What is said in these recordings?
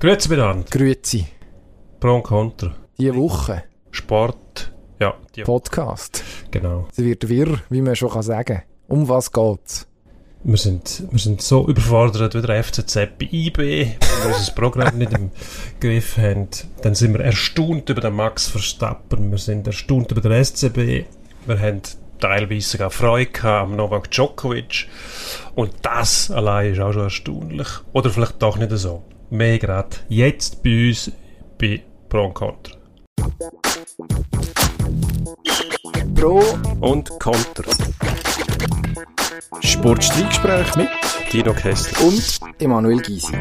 Grüezi miteinander. Grüezi. Pro und Contra. Diese Woche. Sport. Ja, die Podcast. Genau. Sie wird wirr, wie man schon sagen kann. Um was geht's? Wir sind, wir sind so überfordert wie der FCZ bei IB, weil wir unser Programm nicht im Griff haben. Dann sind wir erstaunt über den Max Verstappen, wir sind erstaunt über den SCB. Wir haben teilweise sogar Freude gehabt am Novak Djokovic. Und das allein ist auch schon erstaunlich. Oder vielleicht doch nicht so. Mehr gerade jetzt bei uns bei Pro und Contra. Pro Und Contra. Sportstreitgespräch mit Dino Kessler. und Emanuel Gysi.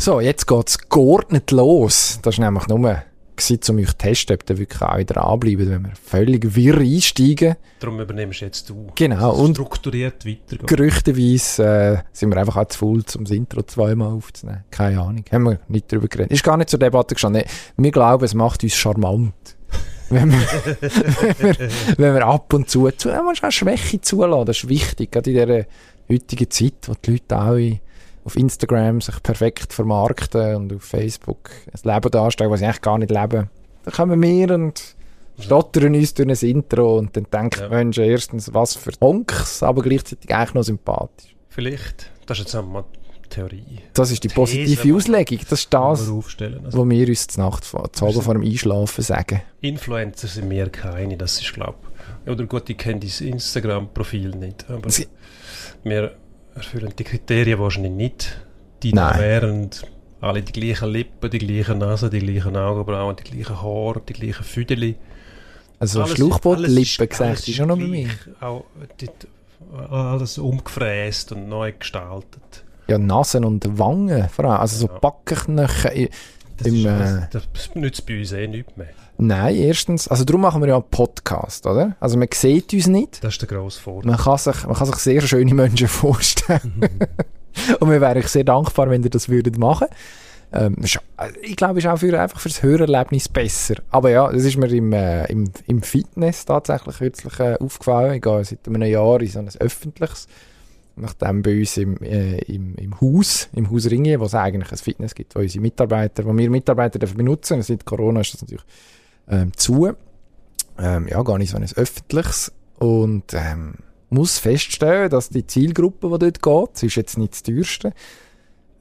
So, jetzt geht's geordnet los. Das ist nämlich nur gewesen, um euch zu testen, ob ihr wirklich auch wieder anbleiben, wenn wir völlig wirr einsteigen. Darum übernimmst jetzt du. Genau, und- strukturiert weitergeht. Gerüchteweise äh, sind wir einfach auch zu faul, um das Intro zweimal aufzunehmen. Keine Ahnung. Haben wir nicht drüber geredet. Ist gar nicht zur Debatte gestanden. Wir glauben, es macht uns charmant. wenn, wir, wenn, wir, wenn wir ab und zu, zu man muss auch Schwäche zulassen. Das ist wichtig, gerade in dieser heutigen Zeit, wo die Leute auch in- auf Instagram sich perfekt vermarkten und auf Facebook ein Leben darstellen, was sie eigentlich gar nicht leben. Da kommen wir und stottern uns durch ein Intro und dann denken Ja. die Menschen erstens, was für Honks, aber gleichzeitig eigentlich noch sympathisch. Vielleicht. Das ist jetzt die Theorie. Das ist die These, positive Auslegung. Das ist das, wir. Also, was wir uns zur Nacht, Abend vor dem Einschlafen sagen. Influencer sind mir keine, das ist glaube ich. Oder gut, ich kenne dein Instagram-Profil nicht. Aber Sie- wir erfüllen die Kriterien wahrscheinlich nicht. Die Nein. wären alle die gleichen Lippen, die gleichen Nase, die gleichen Augenbrauen, die gleichen Haare, die gleichen Füdeli. Also Alles- Schlauchboot, alles ist- Lippen alles gesagt, ist schon noch bei mir. Auch die, alles umgefräst und neu gestaltet. Ja, Nasen und Wangen vor allem. Also so Ja. Backenknochen. i- Das, ist, äh, alles- das nützt bei uns eh nichts mehr. Nein, erstens, also darum machen wir ja einen Podcast, oder? Also man sieht uns nicht. Das ist der grosse Vorteil. Man kann sich, man kann sich sehr schöne Menschen vorstellen. Und wir wären euch sehr dankbar, wenn ihr das würdet machen. Ähm, äh, ich glaube, es ist auch für, einfach fürs Hörerlebnis besser. Aber ja, das ist mir im, äh, im, im Fitness tatsächlich kürzlich äh, aufgefallen. Ich gehe seit einem Jahr in so ein öffentliches. Nachdem bei uns im, äh, im, im Haus, im Haus Ringe, wo es eigentlich ein Fitness gibt, wo unsere Mitarbeiter, wo wir Mitarbeiter dürfen benutzen. Seit Corona ist das natürlich ähm, zu. Ähm, ja, gar nicht so ein öffentliches. Und ähm, muss feststellen, dass die Zielgruppe, die dort geht, das ist jetzt nicht das teuerste,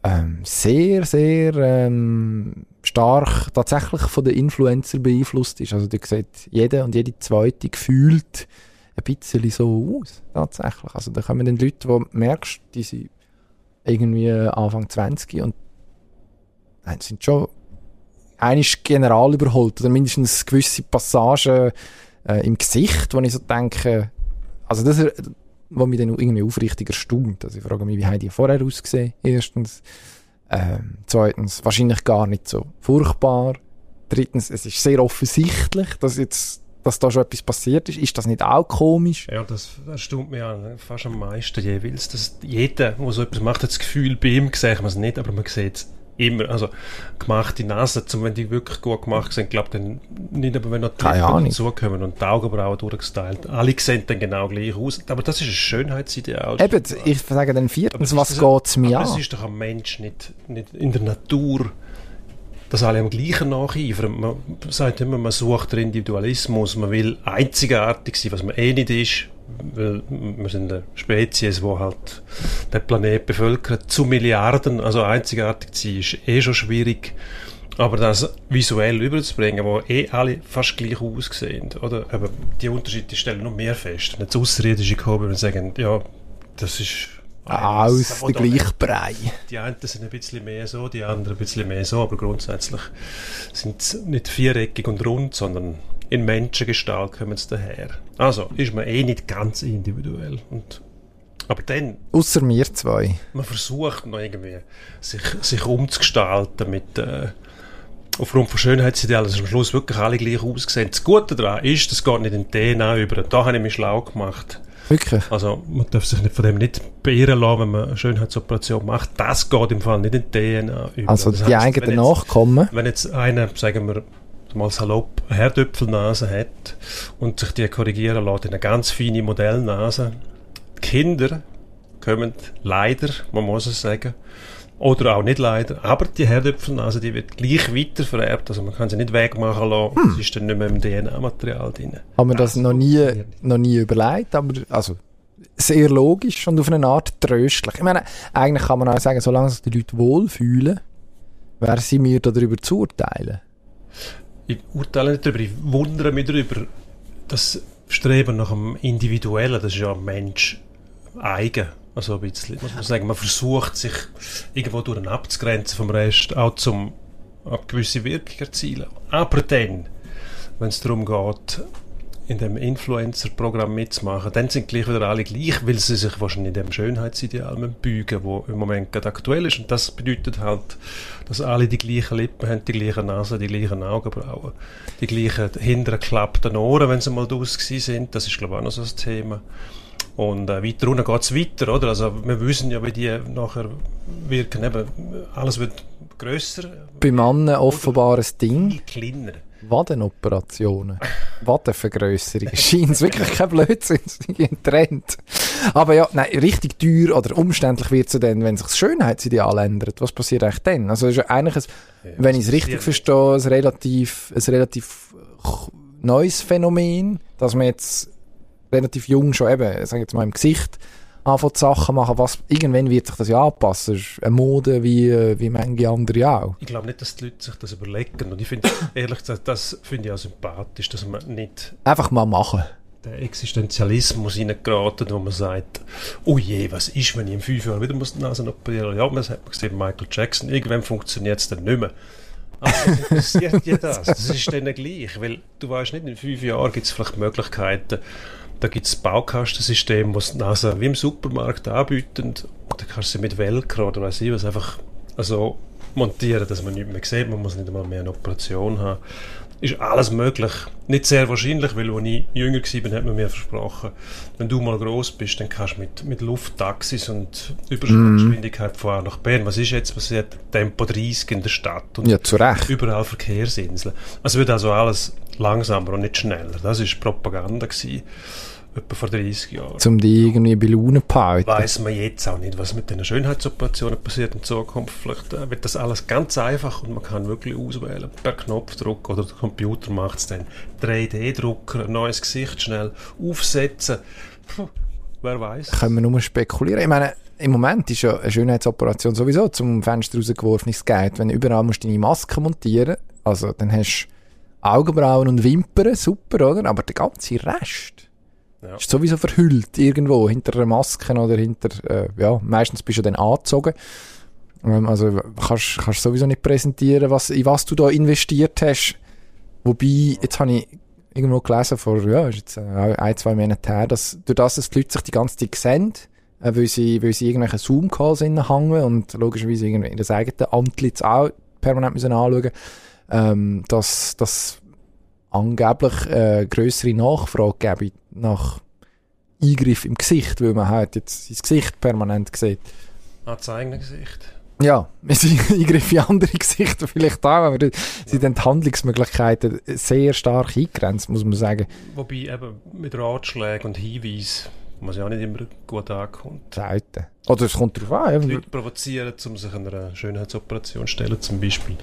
ähm, sehr, sehr ähm, stark tatsächlich von den Influencer beeinflusst ist. Also da sieht jeder und jede zweite gefühlt ein bisschen so aus, tatsächlich. Also da kommen dann Leute, wo du merkst, die sind irgendwie Anfang 20 und nein, sind schon eigentlich general überholt oder mindestens gewisse Passagen äh, im Gesicht, wo ich so denke, also das, was mich dann irgendwie aufrichtig erstaunt. Also ich frage mich, wie haben die vorher ausgesehen, erstens. Ähm, zweitens, wahrscheinlich gar nicht so furchtbar. Drittens, es ist sehr offensichtlich, dass jetzt dass da schon etwas passiert ist. Ist das nicht auch komisch? Ja, das erstaunt mich fast am meisten jeweils, dass jeder, der so etwas macht, hat das Gefühl, bei ihm sieht man es nicht, aber man sieht es immer. Also gemachte Nase, zum, wenn die wirklich gut gemacht sind, glaube dann nicht, aber wenn noch die dazukommen und die Augenbrauen durchgestylt, alle sehen dann genau gleich aus. Aber das ist ein Schönheitsideal. Eben, ich sage dann viertens, was ist- geht's mir aber an? es ist doch am Mensch nicht, nicht in der Natur, dass alle am gleichen nacheifern. Man sagt immer, man sucht den Individualismus, man will einzigartig sein, was man eh nicht ist. Weil wir sind eine Spezies, die halt den Planet bevölkert, zu Milliarden, also einzigartig zu sein, ist eh schon schwierig. Aber das visuell überzubringen, wo eh alle fast gleich aussehen, oder? Aber die Unterschiede stellen noch mehr fest. Wenn jetzt Außerirdische kommen und sagen, ja, das ist Aus Oder- der gleichen Brei. die einen sind ein bisschen mehr so, die anderen ein bisschen mehr so, aber grundsätzlich sind sie nicht viereckig und rund, sondern in Menschengestalt kommen sie daher. Also ist man eh nicht ganz individuell. Und, aber dann, Außer mir zwei. man versucht noch irgendwie, sich, sich umzugestalten mit, äh, aufgrund von Schönheitsidealen, dass am Schluss wirklich alle gleich aussehen. Das Gute daran ist, das geht nicht in die DNA über. Da habe ich mich schlau gemacht. Wirklich? Also man darf sich nicht von dem nicht beirren lassen, wenn man eine Schönheitsoperation macht. Das geht im Fall nicht in die DNA über. Also Das die heisst, eigenen Nachkommen. Wenn jetzt einer, sagen wir mal salopp, eine Herdöpfelnase hat und sich die korrigieren lässt in eine ganz feine Modellnase. Die Kinder kommen leider, man muss es sagen, oder auch nicht leider, aber die Herdöpfelnase, die wird gleich weiter vererbt, also man kann sie nicht wegmachen lassen, hm. sie ist dann nicht mehr im DNA-Material drin. Haben wir das, das noch nie, noch nie überlegt, aber also sehr logisch und auf eine Art tröstlich. Ich meine, eigentlich kann man auch sagen, solange sich die Leute wohlfühlen, wer sind wir darüber zu urteilen? Ich urteile nicht darüber, ich wundere mich darüber, das Streben nach dem Individuellen, das ist ja Mensch eigen. Also ein bisschen, muss man sagen, man versucht sich irgendwo durch abzugrenzen vom Rest, auch zum eine gewisse Wirkung erzielen. Aber dann, wenn es darum geht, in dem Influencer-Programm mitzumachen, dann sind gleich wieder alle gleich, weil sie sich wahrscheinlich in dem Schönheitsideal beugen, wo im Moment gerade aktuell ist. Und das bedeutet halt, dass alle die gleichen Lippen haben, die gleichen Nase, die gleichen Augenbrauen, die gleichen hinteren klappten Ohren, wenn sie mal draus sind. Das ist, glaube ich, auch noch so ein Thema. Und äh, weiter unten geht es weiter, oder? Also wir wissen ja, wie die nachher wirken. Eben, alles wird grösser. Bei Männern offenbar ein Ding. Kleiner. Wadenoperationen. Wadenvergrösserung. Scheint wirklich kein Blödsinn, ein Trend. Aber ja, nein, richtig teuer oder umständlich wird es dann, wenn sich das Schönheitsideal ändert. Was passiert eigentlich dann? Also ist ja eigentlich, ein, ja, wenn ich es richtig verstehe, ein relativ, ein relativ neues Phänomen, dass man jetzt relativ jung schon eben, sag jetzt mal im Gesicht, anfangen Sachen machen, was, irgendwann wird sich das ja anpassen. Das ist eine Mode wie, äh, wie manche andere auch. Ich glaube nicht, dass die Leute sich das überlegen. Und ich finde, ehrlich gesagt, das finde ich auch sympathisch, dass man nicht... Einfach mal machen. Der Existenzialismus reingeraten, wo man sagt, oh je, was ist, wenn ich in fünf Jahren wieder muss die Nase operieren Ja, man hat gesehen, Michael Jackson, irgendwann funktioniert es dann nicht mehr. Aber was interessiert dir das? Das ist dann gleich, weil du weißt nicht, in fünf Jahren gibt es vielleicht Möglichkeiten, da gibt es Baukastensystem, die NASA wie im Supermarkt anbieten. Da kannst du sie mit Velcro oder weiß ich was einfach also montieren, dass man nichts mehr sieht. Man muss nicht einmal mehr eine Operation haben. Ist alles möglich. Nicht sehr wahrscheinlich, weil als ich jünger war, hat man mir versprochen, wenn du mal groß bist, dann kannst du mit, mit Lufttaxis und Überschallgeschwindigkeit mm. von A nach B. Was ist jetzt passiert? Tempo 30 in der Stadt und ja, zu Recht. überall Verkehrsinseln. Also wird also alles langsamer und nicht schneller. Das war Propaganda gewesen etwa vor 30 Jahren. Um die irgendwie bei Laune behalten. Weiß man jetzt auch nicht, was mit den Schönheitsoperationen passiert in Zukunft. Vielleicht äh, wird das alles ganz einfach und man kann wirklich auswählen per Knopfdruck oder der Computer macht es dann. 3D-Drucker, ein neues Gesicht schnell aufsetzen. Puh, wer weiß. Können wir nur spekulieren. Ich meine, im Moment ist ja eine Schönheitsoperation sowieso zum Fenster rausgeworfenes Geld. Wenn du überall musst deine Maske montieren also dann hast du Augenbrauen und Wimpern, super, oder? Aber der ganze Rest ja. Ist sowieso verhüllt irgendwo, hinter einer Maske oder hinter, äh, ja, meistens bist du dann angezogen. Ähm, also kannst, kannst sowieso nicht präsentieren, was, in was du da investiert hast. Wobei, jetzt habe ich irgendwo gelesen, vor, ja, ist jetzt äh, ein, zwei Monaten her, dass durch das, dass die Leute sich die ganze Zeit sehen, äh, weil sie, weil sie irgendwelche Zoom-Calls hängen und logischerweise irgendwie in das eigene Antlitz auch permanent müssen anschauen, ähm, dass, dass angeblich äh, größere Nachfrage gäbe nach Eingriff im Gesicht, weil man halt jetzt sein Gesicht permanent sieht. Ah, das eigene Gesicht. Ja, Eingriff in andere Gesichter vielleicht auch, aber da sind dann die Handlungsmöglichkeiten sehr stark eingegrenzt, muss man sagen. Wobei eben mit Ratschlägen und Hinweisen was ja auch nicht immer gut ankommt. Selten. Oder es kommt darauf an. Die Leute provozieren, um sich einer Schönheitsoperation zu stellen, zum Beispiel.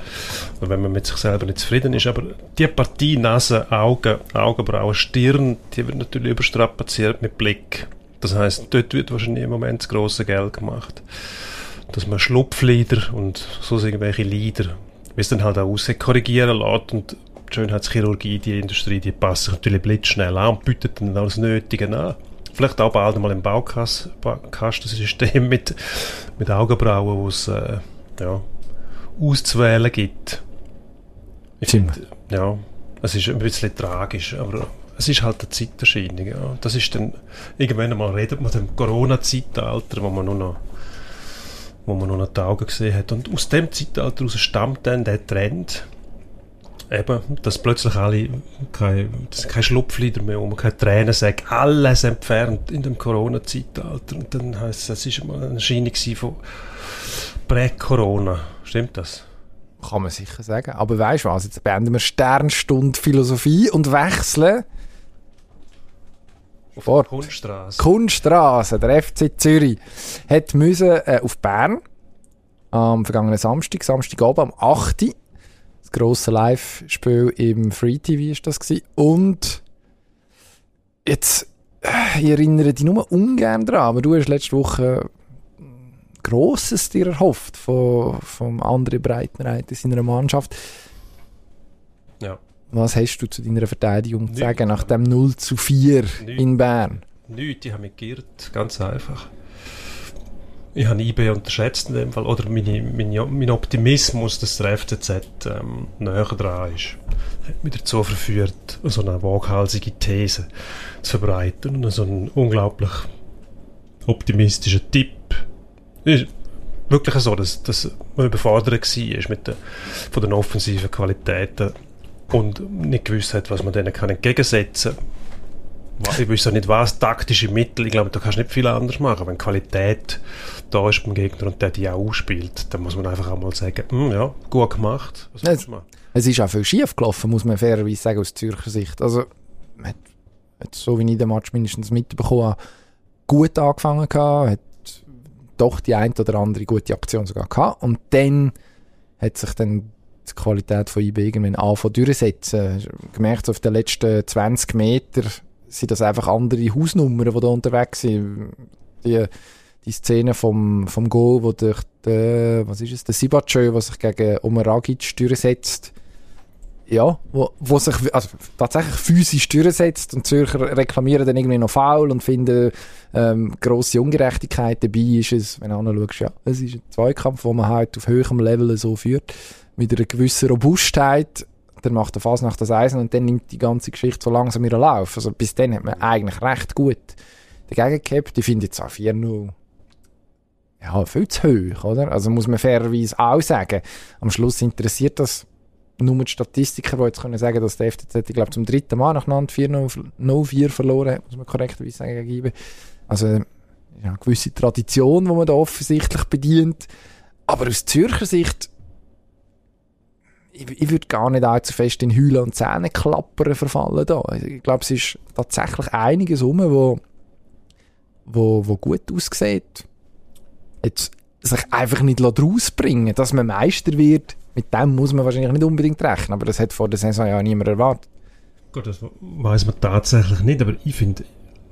Oder wenn man mit sich selber nicht zufrieden ist. Aber die Partie Nase, Augen, Augenbrauen, Stirn, die wird natürlich überstrapaziert mit Blick. Das heißt, dort wird wahrscheinlich im Moment das grosse Geld gemacht. Dass man Schlupflider und so irgendwelche Lieder, wie es dann halt auch aussieht, korrigieren lässt und die Schönheitschirurgie, die Industrie, die passt sich natürlich blitzschnell an und bietet dann alles Nötige an. Vielleicht auch bald mal im Baukastensystem mit, mit Augenbrauen, wo es äh, ja, auszuwählen gibt. Ich finde, ja, es ist ein bisschen tragisch, aber es ist halt eine Zeiterscheinung. Ja. Das ist dann, irgendwann einmal redet man dem Corona-Zeitalter, wo man nur noch wo man nur noch die Augen gesehen hat. Und aus dem Zeitalter stammt dann der Trend, eben, dass plötzlich alle kein, kein Schlupflieder mehr um, keine Tränen sagen, alles entfernt in dem Corona-Zeitalter. Und dann heisst es, es war mal eine Erscheinung von Prä-Corona. Stimmt das? Kann man sicher sagen. Aber weißt du was, jetzt beenden wir Sternstunde Philosophie und wechseln Auf der Kunststraße. Kunststraße, der FC Zürich, hat müssen äh, auf Bern am vergangenen Samstag, Samstagabend am 8. Das grosse Live-Spiel im Free TV ist das gewesen. Und jetzt, äh, ich erinnere dich nur ungern dran, aber du hast letzte Woche Grosses dir erhofft von, vom anderen Breitenreiter seiner Mannschaft. Ja. Was hast du zu deiner Verteidigung zu sagen nach dem 0 zu 4 Nichts. in Bern? Nichts, ich habe mich geirrt, ganz einfach. Ich habe IB unterschätzt in dem Fall, oder meine, meine, mein Optimismus, dass der FCZ ähm, näher dran ist, hat mich dazu verführt, so eine waghalsige These zu verbreiten und so einen unglaublich optimistischen Tipp. Ist wirklich so, dass, dass man überfordert war mit der, von den offensiven Qualitäten und nicht gewusst hat, was man denen entgegensetzen kann ich weiß auch nicht was, taktische Mittel, ich glaube, da kannst du nicht viel anders machen. Wenn Qualität da ist beim Gegner und der die auch ausspielt, dann muss man einfach auch mal sagen, «Hm, ja, gut gemacht. Machen? Es ist auch viel schief gelaufen, muss man fairerweise sagen, aus Zürcher Sicht. Also, man hat, hat so wie ich den Match mindestens mitbekommen habe, gut angefangen gehabt, hat doch die ein oder andere gute Aktion sogar gehabt. Und dann hat sich dann die Qualität von IB irgendwann angefangen durchzusetzen. Gemerkt, auf den letzten 20 Meter sind das einfach andere Hausnummern, die da unterwegs sind. Die, die Szene vom, vom Goal, wo durch den, was ist es, der Sibachö, der sich gegen Omeragic durchsetzt, ja, wo, wo sich also tatsächlich physisch durchsetzt und Zürcher reklamieren dann irgendwie noch faul und finden ähm, grosse Ungerechtigkeit dabei ist es, wenn du anschaust, ja, es ist ein Zweikampf, wo man halt auf höherem Level so führt, mit einer gewissen Robustheit, dann macht der Fasnacht das Eisen und dann nimmt die ganze Geschichte so langsam ihren Lauf. Also bis dann hat man eigentlich recht gut dagegen gehabt. Ich finde jetzt auch 4-0 ja, viel zu hoch, oder? Also muss man fairerweise auch sagen, am Schluss interessiert das nur die Statistiker, die jetzt können sagen, dass der FCZ, ich glaube, zum dritten Mal nacheinander 4-0-4 verloren hat, muss man korrekterweise sagen, geben. Also, ja, eine gewisse Tradition, die man da offensichtlich bedient. Aber aus Zürcher Sicht, ich, ich würde gar nicht allzu fest in Heulen und Zähneklappern verfallen da. Ich glaube, es ist tatsächlich einiges rum, wo, wo, wo gut aussieht. Jetzt sich einfach nicht rausbringen dass man Meister wird, mit dem muss man wahrscheinlich nicht unbedingt rechnen, aber das hat vor der Saison ja niemand erwartet. Gut, das weiß man tatsächlich nicht, aber ich finde,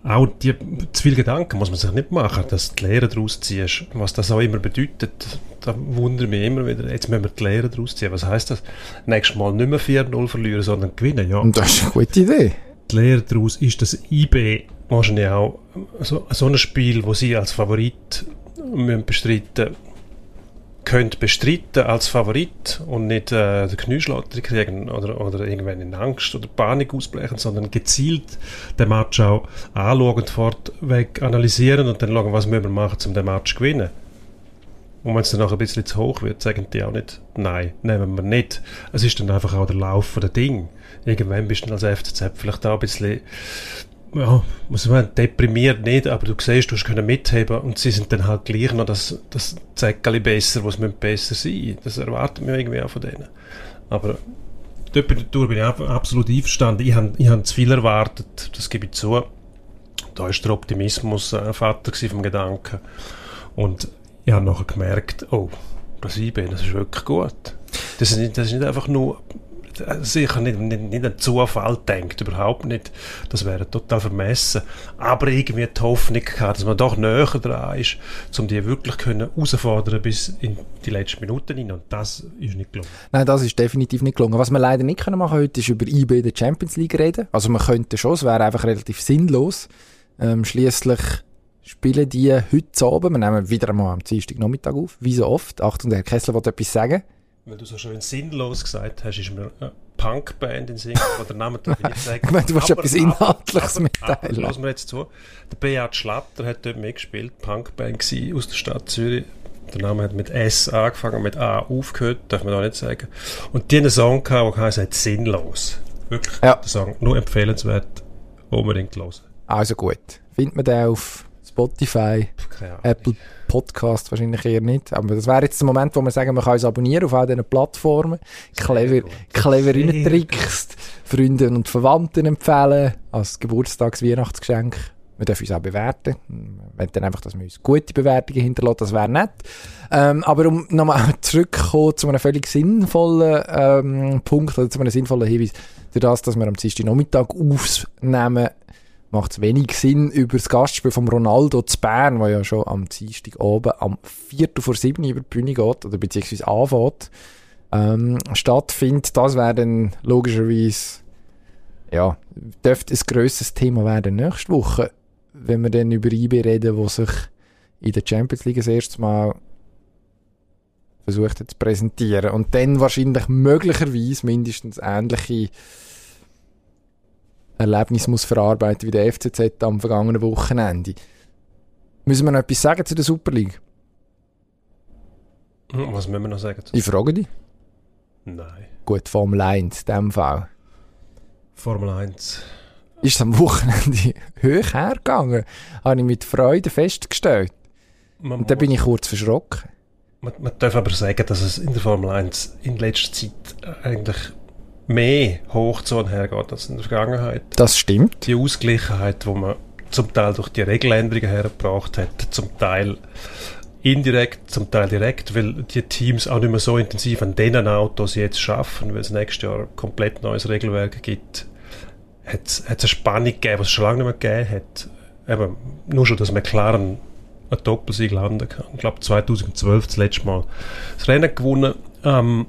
auch die, zu viel Gedanken muss man sich nicht machen, dass du die Lehre daraus ziehst. Was das auch immer bedeutet, da wundere ich mich immer wieder. Jetzt müssen wir die Lehre daraus ziehen. Was heisst das? Nächstes Mal nicht mehr 4-0 verlieren, sondern gewinnen, ja. Und das ist eine gute Idee. Die Lehre daraus ist, dass IB wahrscheinlich auch so, so ein Spiel, wo sie als Favorit müssen bestreiten könnt bestreiten als Favorit und nicht äh, den Knieschlatter kriegen oder, oder irgendwann in Angst oder Panik ausbrechen, sondern gezielt den Match auch anschauen fortweg analysieren und dann schauen, was müssen wir machen, um den Match zu gewinnen. Und wenn es dann noch ein bisschen zu hoch wird, sagen die auch nicht, nein, nehmen wir nicht. Es ist dann einfach auch der Lauf der Ding. Irgendwann bist du als FCZ vielleicht auch ein bisschen ja, muss man deprimiert nicht, aber du siehst, du hast mitheben und sie sind dann halt gleich noch das, das Zäckeli besser, was müssen besser sein. Das erwarten wir irgendwie auch von denen. Aber dort bin ich absolut einverstanden. Ich habe ich hab zu viel erwartet, das gebe ich zu. Da ist der Optimismus äh, Vater vom Gedanken. Und ich habe nachher gemerkt, oh, das IB, das ist wirklich gut. Das ist nicht, das ist nicht einfach nur sicher nicht, nicht, nicht an Zufall denkt, überhaupt nicht. Das wäre total vermessen. Aber irgendwie die Hoffnung gehabt, dass man doch näher dran ist, um die wirklich können herausfordern bis in die letzten Minuten hinein. Und das ist nicht gelungen. Nein, das ist definitiv nicht gelungen. Was wir leider nicht können machen heute, ist über IB in der Champions League reden. Also man könnte schon, es wäre einfach relativ sinnlos. Ähm, Schließlich spielen die heute Abend, wir nehmen wieder einmal am Dienstag Nachmittag auf, wie so oft. Achtung, der Herr Kessler wollte etwas sagen. Weil du so schön sinnlos gesagt hast, ist mir eine Punkband in Sinn, wo der Name darf ich nicht sagen. Ich meine, du willst etwas Inhaltliches mitteilen. Lass mir jetzt zu. Der Beat Schlatter hat dort mitgespielt, Punkband gsi aus der Stadt Zürich. Der Name hat mit S angefangen, mit A aufgehört, darf man da nicht sagen. Und die einen Song gehabt, der heisst «Sinnlos». Wirklich Ja. guter Song, nur empfehlenswert, unbedingt hören. Also gut. Findet man den auf Spotify, Apple Podcast wahrscheinlich eher nicht. Aber das wäre jetzt der Moment, wo wir sagen, man kann uns abonnieren auf all diesen Plattformen. Clever, clever reintrickst, Freunden und Verwandten empfehlen, als Geburtstags-Weihnachtsgeschenk. Wir dürfen uns auch bewerten. Wenn dann einfach, dass wir uns gute Bewertungen hinterlassen, das wäre nett. Ähm, aber um nochmal zurückzukommen zu einem völlig sinnvollen ähm, Punkt, oder zu einem sinnvollen Hinweis, durch das, dass wir am Dienstag Nachmittag aufnehmen, macht es wenig Sinn, über das Gastspiel von Ronaldo zu Bern, wo ja schon am Dienstag oben am 4. vor 7 über die Bühne geht, oder beziehungsweise anfängt, ähm, stattfindet. Das wäre dann logischerweise, ja, dürfte ein grösseres Thema werden nächste Woche, wenn wir dann über IB reden, wo sich in der Champions League das erste Mal versucht hat zu präsentieren und dann wahrscheinlich möglicherweise mindestens ähnliche Erlebnis muss verarbeiten wie der FCZ am vergangenen Wochenende. Müssen wir noch etwas sagen zu der Super League? Hm, was müssen wir noch sagen? Ich frage dich. Nein. Gut, Formel 1 in dem Fall. Formel 1. Ist es am Wochenende hoch hergegangen? Habe ich mit Freude festgestellt. Man Und dann bin ich kurz verschrocken. Man, man darf aber sagen, dass es in der Formel 1 in letzter Zeit eigentlich mehr Hochzone hergeht als in der Vergangenheit. Das stimmt. Die Ausgleichheit, die man zum Teil durch die Regeländerungen hergebracht hat, zum Teil indirekt, zum Teil direkt, weil die Teams auch nicht mehr so intensiv an diesen Autos jetzt schaffen, weil es nächstes Jahr ein komplett neues Regelwerk gibt, hat es eine Spannung gegeben, was es schon lange nicht mehr gegeben hat. Eben, nur schon, dass McLaren einen Doppelsieg landen kann. Ich glaube 2012 das letzte Mal das Rennen gewonnen. Ähm,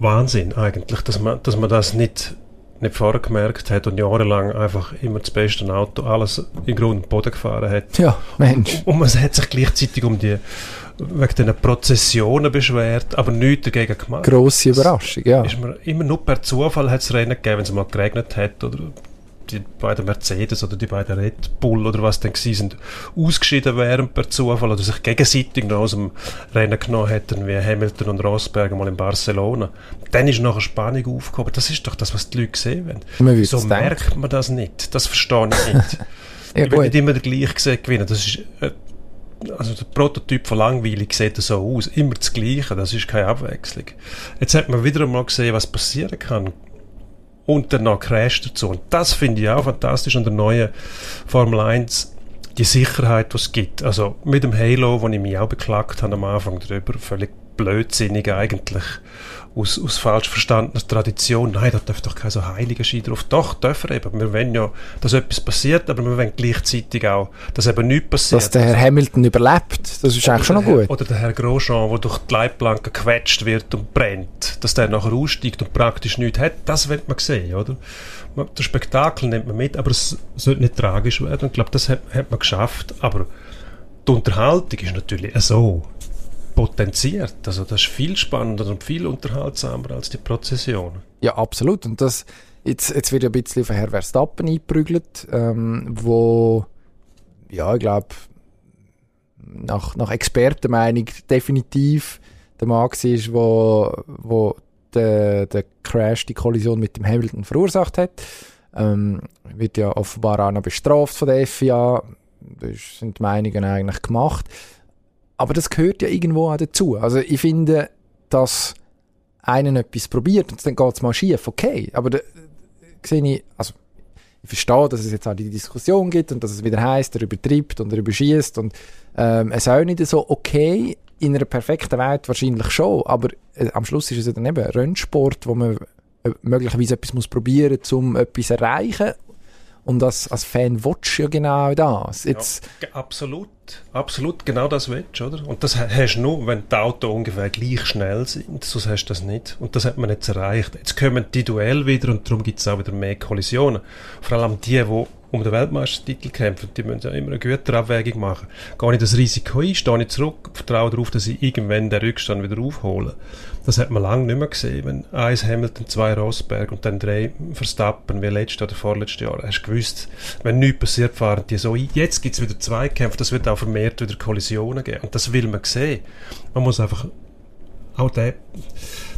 Wahnsinn eigentlich, dass man, dass man das nicht, nicht vorher gemerkt hat und jahrelang einfach immer das beste Auto, alles in Grund und Boden gefahren hat. Ja, Mensch. Und, man hat sich gleichzeitig um die wegen diesen Prozessionen beschwert, aber nichts dagegen gemacht. Grosse Überraschung, ja. Ist man immer nur per Zufall hat es Rennen gegeben, wenn es mal geregnet hat oder die beiden Mercedes oder die beiden Red Bull oder was dann gewesen sind, ausgeschieden wären per Zufall oder sich gegenseitig noch aus dem Rennen genommen hätten, wie Hamilton und Rosberg mal in Barcelona. Dann ist noch eine Spannung aufgekommen. Das ist doch das, was die Leute sehen wollen. So merkt denken. man das nicht. Das verstehe ich nicht. ja, ich will nicht immer der gleiche gesehen gewinnen. Das ist, äh, also der Prototyp von langweilig sieht so aus. Immer das Gleiche. Das ist keine Abwechslung. Jetzt hat man wieder einmal gesehen, was passieren kann und dann noch Crash dazu. Und das finde ich auch fantastisch an der neuen Formel 1, die Sicherheit, die es gibt. Also mit dem Halo, wo ich mich auch beklagt habe am Anfang darüber, völlig blödsinnig eigentlich aus, aus falsch verstandener Tradition. Nein, da darf doch kein so heiliger Schein drauf. Doch, dürfen eben. Wir wollen ja, dass etwas passiert, aber wir wollen gleichzeitig auch, dass eben nichts passiert. Dass der Herr Hamilton überlebt, das ist eigentlich schon noch gut. Herr, oder der Herr Grosjean, der durch die Leitplanke gequetscht wird und brennt, dass der nachher aussteigt und praktisch nichts hat, das wird man sehen, oder? Das Spektakel nimmt man mit, aber es sollte nicht tragisch werden. Ich glaube, das hat, hat man geschafft, aber die Unterhaltung ist natürlich so potenziert. Also das ist viel spannender und viel unterhaltsamer als die Prozession. Ja, absolut. Und das, jetzt, jetzt wird ja ein bisschen von Herr Verstappen eingeprügelt, ähm, wo, ja, ich glaube, nach, nach Expertenmeinung definitiv der Mann war, wo, wo der, der Crash, die Kollision mit dem Hamilton verursacht hat. Ähm, wird ja offenbar auch noch bestraft von der FIA. Da sind die Meinungen eigentlich gemacht. Aber das gehört ja irgendwo auch dazu. Also ich finde, dass einen etwas probiert und dann geht es mal schief, okay. Aber da sehe ich, also ich verstehe, dass es jetzt auch die Diskussion gibt und dass es wieder heißt, er übertreibt und er überschießt und ähm, es ist auch nicht so okay, in einer perfekten Welt wahrscheinlich schon, aber äh, am Schluss ist es ja dann eben Rennsport, wo man äh, möglicherweise etwas muss probieren, um etwas zu erreichen und als, als Fan du ja genau das. Jetzt, ja, absolut, absolut, genau das willst oder? Und das hast du nur, wenn die Autos ungefähr gleich schnell sind, sonst hast du das nicht. Und das hat man jetzt erreicht. Jetzt kommen die Duell wieder und darum gibt es auch wieder mehr Kollisionen. Vor allem die, die um den Weltmeistertitel kämpfen, die müssen ja immer eine gute Abwägung machen. Gehe ich das Risiko ein, stehe ich zurück, vertraue darauf, dass ich irgendwann den Rückstand wieder aufhole. Das hat man lange nicht mehr gesehen. Wenn eins Hamilton, zwei Rosberg und dann drei Verstappen, wie letztes oder vorletztes Jahr, hast du gewusst, wenn nichts passiert, fahren die so ein. Jetzt gibt es wieder Zweikämpfe, das wird auch vermehrt wieder Kollisionen geben. Und das will man sehen. Man muss einfach auch den,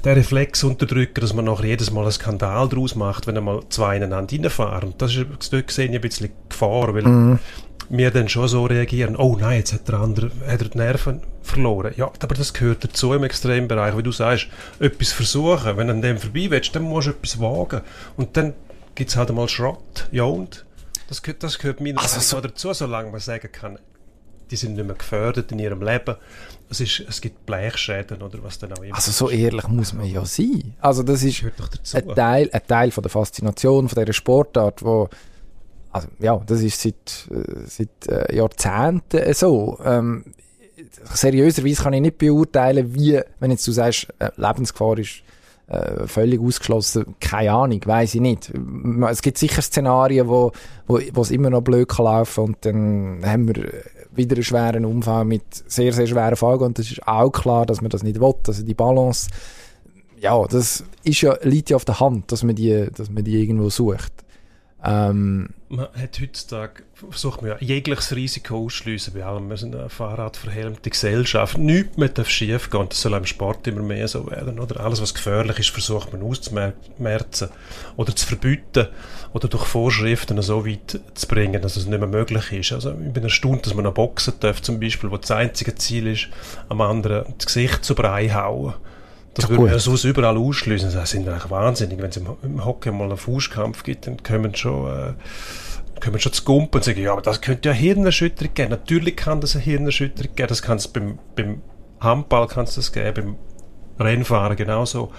den Reflex unterdrücken, dass man nachher jedes Mal einen Skandal daraus macht, wenn einmal zwei ineinander reinfahren. Das ist dort gesehen ein bisschen Gefahr, weil mhm. wir dann schon so reagieren, oh nein, jetzt hat der andere hat er die Nerven verloren. Ja, aber das gehört dazu im Extrembereich, wie du sagst, etwas versuchen. Wenn du an dem vorbei willst, dann musst du etwas wagen. Und dann gibt es halt einmal Schrott. Ja und? Das, gehört, das gehört meiner also so dazu, solange man sagen kann, die sind nicht mehr gefördert in ihrem Leben. Es, ist, es gibt Blechschäden oder was dann auch immer. Also so ehrlich muss man ja sein. Also das ist ein Teil, ein Teil von der Faszination von dieser Sportart, wo also ja, das ist seit, äh, seit äh, Jahrzehnten so. Ähm, seriöserweise kann ich nicht beurteilen, wie, wenn jetzt du sagst, äh, Lebensgefahr ist äh, völlig ausgeschlossen, keine Ahnung, weiß ich nicht. Es gibt sicher Szenarien, wo, wo, wo es immer noch blöd kann laufen und dann haben wir wieder einen schweren Unfall mit sehr, sehr schweren Folgen und das ist auch klar, dass man das nicht will. Also die Balance, ja, das ist ja, liegt ja auf der Hand, dass man die, dass man die irgendwo sucht. Ähm, man hat heutzutage, versucht man ja jegliches Risiko ausschliessen bei allem. Wir sind eine fahrradverhelmte Gesellschaft. Nichts mehr darf schief gehen. Das soll im Sport immer mehr so werden. Oder alles, was gefährlich ist, versucht man auszumerzen oder zu verbieten oder durch Vorschriften so weit zu bringen, dass es nicht mehr möglich ist. Also ich bin erstaunt, dass man noch boxen darf, zum Beispiel, wo das einzige Ziel ist, am anderen das Gesicht zu Brei hauen. Das würde man sonst überall ausschließen. Das sind eigentlich wahnsinnig. Wenn es im, Hockey mal einen Fußkampf gibt, dann können schon, äh, können schon zu Gumpen und sagen, ja, aber das könnte ja Hirnerschütterung geben. Natürlich kann das eine Hirnerschütterung geben. Das kann es beim, beim Handball kann's das geben, beim Rennfahren genauso.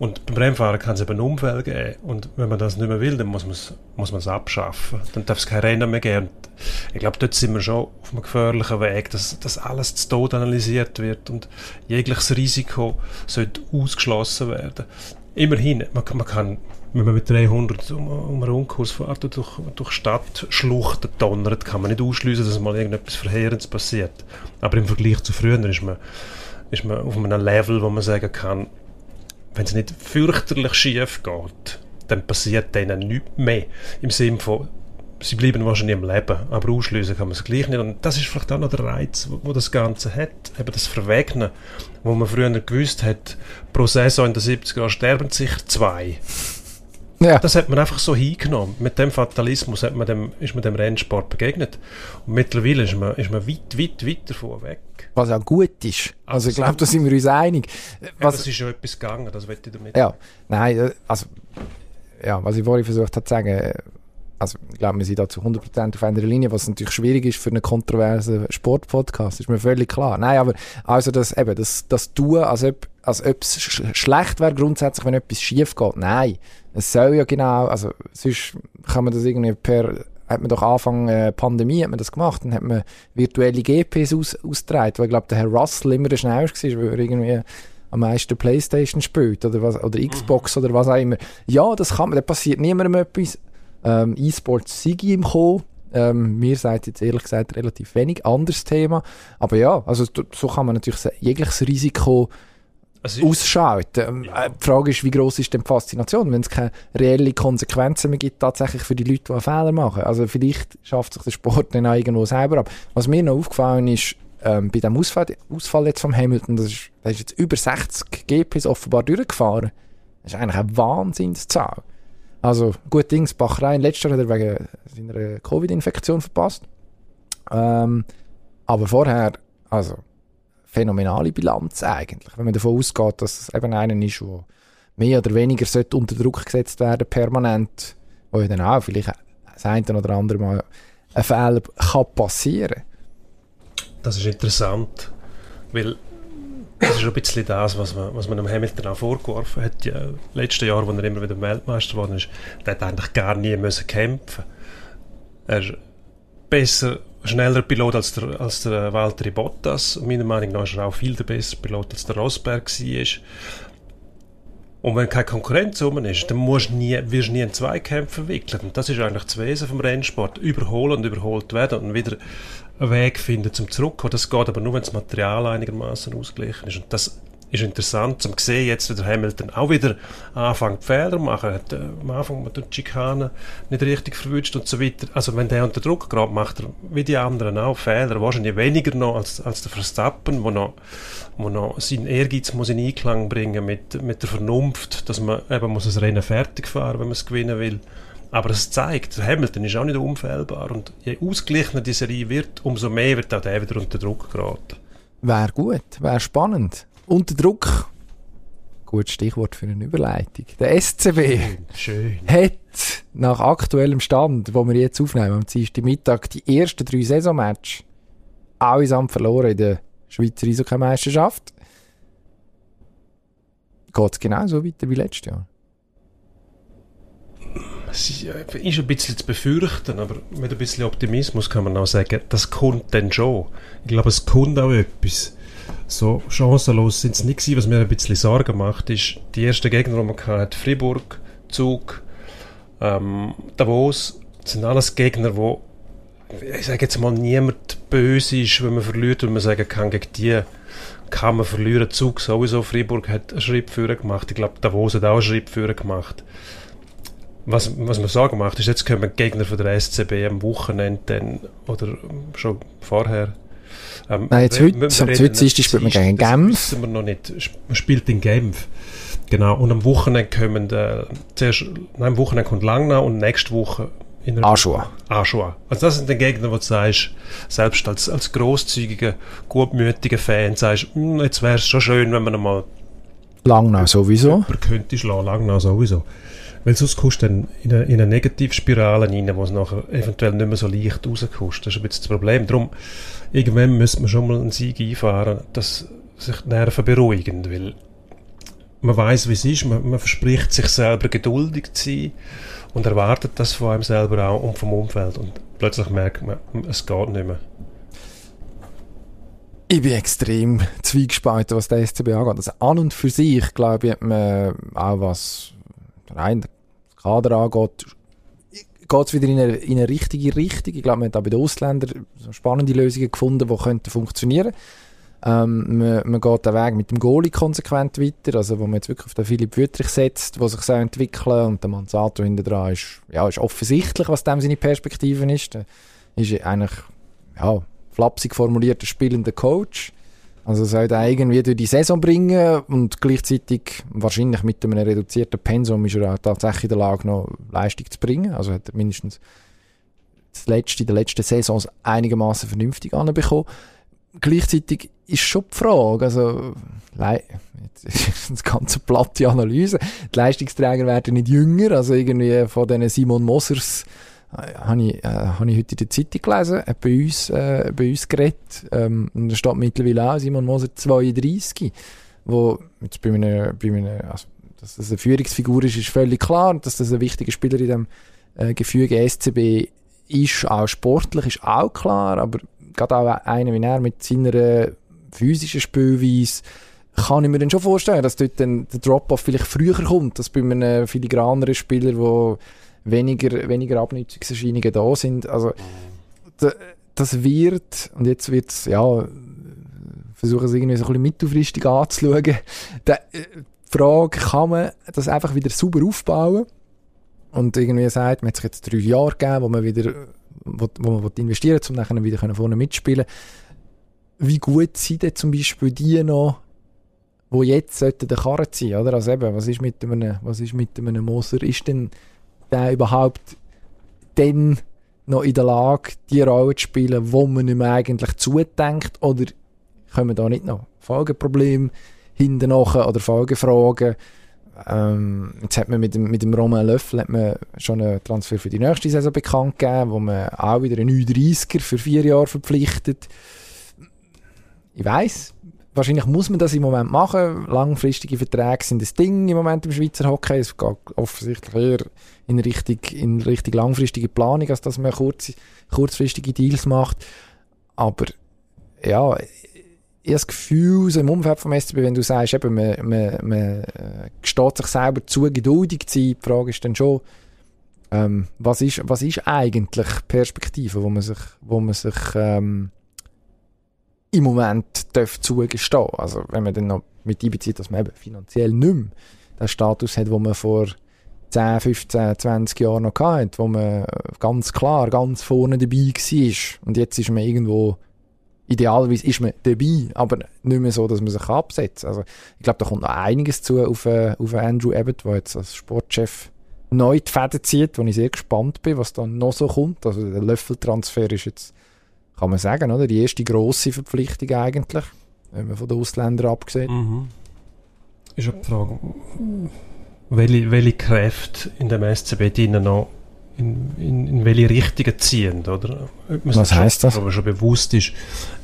Und beim Rennfahren kann es eben Unfälle geben. Und wenn man das nicht mehr will, dann muss man es muss abschaffen. Dann darf es kein Rennen mehr geben. Und ich glaube, dort sind wir schon auf einem gefährlichen Weg, dass, dass alles zu Tod analysiert wird und jegliches Risiko sollte ausgeschlossen werden. Immerhin, man, man kann wenn man mit 300 um, um einen Rundkurs fährt und durch, durch Stadtschluchten donnert, kann man nicht ausschließen, dass mal irgendetwas Verheerendes passiert. Aber im Vergleich zu früher ist man ist man auf einem Level, wo man sagen kann, wenn es nicht fürchterlich schief geht, dann passiert denen nichts mehr. Im Sinne von, sie bleiben wahrscheinlich im Leben, aber ausschließen kann man es gleich nicht. Und das ist vielleicht auch noch der Reiz, wo, wo das Ganze hat. Eben das Verwegnen, wo man früher gewusst hat, pro Saison in den 70er Jahren sterben sicher zwei. Ja. Das hat man einfach so hingenommen. Mit dem Fatalismus hat man dem, ist man dem Rennsport begegnet. Und mittlerweile ist man, ist man weit, weit, weit davon weg. Was auch gut ist. Also, ich glaube, da sind wir uns einig. Was, ja, das ist schon etwas gegangen, das wollte ich damit Ja, nein, äh, also, ja, was ich vorhin versucht habe zu sagen, äh, also ich glaube, wir sind da zu 100% auf einer Linie, was natürlich schwierig ist für einen kontroversen Sportpodcast, ist mir völlig klar. Nein, aber also das eben, das, das Tun, als ob, als ob es sch schlecht wäre grundsätzlich, wenn etwas schief geht. Nein, es soll ja genau, also sonst kann man das irgendwie per hat man doch Anfang äh, Pandemie hat man das gemacht, dann hat man virtuelle GPs aus, ausgetragen, weil ich glaube, der Herr Russell immer der schnellste war, weil er irgendwie am meisten Playstation spielt oder, was, oder Xbox mhm. oder was auch immer. Ja, das kann man, da passiert niemandem etwas. Ähm, E-Sports Sigi im Kommen. Ähm, mir sagt jetzt ehrlich gesagt relativ wenig. Anderes Thema. Aber ja, also so kann man natürlich jegliches Risiko also ausschalten. Ja. Äh, die Frage ist, wie groß ist denn die Faszination, wenn es keine reellen Konsequenzen mehr gibt, tatsächlich für die Leute, die einen Fehler machen. Also vielleicht schafft sich der Sport dann auch irgendwo selber ab. Was mir noch aufgefallen ist, ähm, bei dem Ausfall, Ausfall jetzt vom Hamilton, das ist, das ist jetzt über 60 GPs offenbar durchgefahren. Das ist eigentlich eine Wahnsinnszahl. Also gut Dings, Bachrein, letztes Jahr hat er wegen seiner Covid-Infektion verpasst. Ähm, aber vorher, also phänomenale Bilanz eigentlich, wenn man davon ausgeht, dass es eben einer ist, der mehr oder weniger sollte unter Druck gesetzt werden permanent, wo ja dann auch vielleicht das eine oder andere Mal ein Fehler kann passieren. Das ist interessant, weil das ist ein bisschen das, was man, was man dem Hamilton auch vorgeworfen hat. Ja, letzten Jahr, als er immer wieder Weltmeister geworden ist, der hat eigentlich gar nie müssen kämpfen. Er ist besser, schneller Pilot als der, als der Valtteri Bottas. Meiner Meinung nach ist er auch viel der bessere Pilot als der Rosberg war. Und wenn keine Konkurrenz rum ist, dann musst nie, wirst du nie in Zweikämpfe verwickelt. Und das ist eigentlich das Wesen vom Rennsport. Überholen und überholt werden und wieder einen Weg finden zum Zurückkommen. Das geht aber nur, wenn das Material einigermaßen ausgeglichen ist. Und das ist interessant zu sehen, jetzt wie der Hamilton auch wieder anfängt Fehler machen. Hat äh, am Anfang mit der Schikane nicht richtig verwünscht und so weiter. Also wenn der unter Druck gerade macht er wie die anderen auch Fehler, wahrscheinlich weniger noch als, als der Verstappen, wo noch, wo noch seinen Ehrgeiz muss in Einklang bringen mit, mit der Vernunft, dass man eben muss das Rennen fertig fahren, wenn man es gewinnen will. Aber es zeigt, Hamilton ist auch nicht unfehlbar und je ausgeglichener die Serie wird, umso mehr wird auch der wieder unter Druck geraten. Wäre gut, wäre spannend. Unter Druck, gutes Stichwort für eine Überleitung. Der SCB Schön. hat nach aktuellem Stand, wo wir jetzt aufnehmen, am Dienstag Mittag, die ersten drei Saisonmatches allesamt verloren in der Schweizer Eishockey-Meisterschaft. Geht es genauso weiter wie letztes Jahr? Es ist äh, ist ein bisschen zu befürchten, aber mit ein bisschen Optimismus kann man auch sagen, das kommt dann schon. Ich glaube, es kommt auch etwas. So chancenlos sind es nicht gewesen. Was mir ein bisschen Sorgen macht, ist, die ersten Gegner, die man hatte, Fribourg, Zug, ähm, Davos, sind alles Gegner, wo ich sage jetzt mal, niemand böse ist, wenn man verliert und man sagen kann, gegen die kann man verlieren. Zug sowieso, Fribourg hat einen Schritt gemacht. Ich glaube, Davos hat auch einen Schritt gemacht. Was, was man Sorgen macht, ist, jetzt kommen Gegner von der SCB am Wochenende dann, oder schon vorher. Ähm, Nein, jetzt wir- heute, am reden Dienstag nicht spielt man gegen das Genf. wissen wir noch nicht. Man spielt in Genf. Genau. Und am Wochenende kommen, äh, zuerst, nein, am Wochenende kommt Langnau und nächste Woche in Aschua. Aschua. Also das sind die Gegner, wo du sagst, selbst als, als grosszügiger, gutmütiger Fan sagst, «Hm, jetzt wäre es schon schön, wenn man mal Langnau sowieso. jemanden könnte schlagen, Langnau sowieso. Weil sonst kommst du dann in eine, in eine Negativspirale rein, wo es nachher eventuell nicht mehr so leicht rauskommst. Das ist ein bisschen das Problem. Darum, irgendwann müsste man schon mal einen Sieg einfahren, dass sich die Nerven beruhigen, weil man weiß, wie es ist, man, man verspricht sich selber geduldig zu sein und erwartet das von einem selber auch und vom Umfeld und plötzlich merkt man, es geht nicht mehr. Ich bin extrem zwiegespalten, was der SCB angeht. Also an und für sich, glaube ich, hat man auch was rein Kader angeht, geht es wieder in eine, in eine richtige Richtung. Ich glaube, man hat auch bei den Ausländern spannende Lösungen gefunden, die könnten funktionieren. Ähm, man, man geht den Weg mit dem Goalie konsequent weiter, also wo man jetzt wirklich auf den Philipp Wüttrich setzt, der sich so entwickeln und der Manzato hinter dran ist, ja, ist offensichtlich, was dem seine Perspektiven ist. Der ist eigentlich, ja, flapsig formulierter spielender Coach. Also soll er irgendwie durch die Saison bringen und gleichzeitig wahrscheinlich mit einem reduzierten Pensum ist er auch tatsächlich in der Lage, noch Leistung zu bringen. Also hat er mindestens das letzte, in der letzten Saison einigermaßen vernünftig anbekommen. Gleichzeitig ist schon die Frage, also jetzt ist das ganze platte Analyse, die Leistungsträger werden nicht jünger, also irgendwie von diesen Simon Mosers habe ich, äh, habe ich heute in der Zeitung gelesen, hat bei uns, äh, bei uns geredet, ähm, und da steht mittlerweile auch Simon Moser 32, wo jetzt bei einem, bei einem also, dass das eine Führungsfigur ist, ist völlig klar, dass das ein wichtiger Spieler in dem äh, Gefüge SCB ist, auch sportlich, ist auch klar, aber gerade auch einer wie er mit seiner physischen Spielweise kann ich mir dann schon vorstellen, dass dort dann der Drop-Off vielleicht früher kommt, als bei einem filigraneren Spieler, wo weniger, weniger Abnutzungserscheinungen da sind. Also, da, das wird, und jetzt wird es, ja, versuchen es irgendwie so ein bisschen mittelfristig anzuschauen. Äh, die Frage, kann man das einfach wieder sauber aufbauen? Und irgendwie sagt, man hat sich jetzt drei Jahre gegeben, wo man wieder, wo, wo man investieren will, um nachher wieder können vorne mitspielen Wie gut sind denn zum Beispiel die noch, wo jetzt sollten der Karren ziehen, oder? Also eben, was ist mit einem, was ist mit einem Moser? Ist denn der überhaupt dann noch in der Lage, die Rolle zu spielen, wo man ihm eigentlich zudenkt? Oder kommen da nicht noch Folgeprobleme hinten oder Folgefragen? Ähm, jetzt hat man mit dem, mit dem Roman Löffel hat man schon einen Transfer für die nächste Saison bekannt gegeben, wo man auch wieder einen 39er für vier Jahre verpflichtet. Ich weiß, wahrscheinlich muss man das im Moment machen. Langfristige Verträge sind das Ding im Moment im Schweizer Hockey. Es geht offensichtlich eher in Richtung, in Richtung langfristige Planung, als dass man kurz, kurzfristige Deals macht. Aber ja, ich habe das Gefühl, so im Umfeld vom SCB, wenn du sagst, eben, man, man, man äh, gesteht sich selber zu, geduldig zu sein, die Frage ist dann schon, ähm, was, ist, was ist eigentlich die Perspektive, wo man sich, wo man sich ähm, im Moment darf zugestehen Also wenn man dann noch mit einbezieht, dass man eben finanziell nicht mehr den Status hat, wo man vor 10, 15, 20 Jahren noch hatte, wo man ganz klar ganz vorne dabei war. Und jetzt ist man irgendwo idealerweise ist man dabei, aber nicht mehr so, dass man sich absetzt. Also ich glaube, da kommt noch einiges zu auf, äh, auf Andrew Abbott, der jetzt als Sportchef neu die Fäden zieht, wo ich sehr gespannt bin, was dann noch so kommt. Also der Löffeltransfer ist jetzt, kann man sagen, oder? die erste grosse Verpflichtung eigentlich, wenn man von den Ausländern abgesehen. Mhm. Ist die Frage, welche, welche Kräfte in dem SCB drinnen noch in, in, in welche Richtungen ziehen, oder? Was heisst das? Aber schon bewusst ist,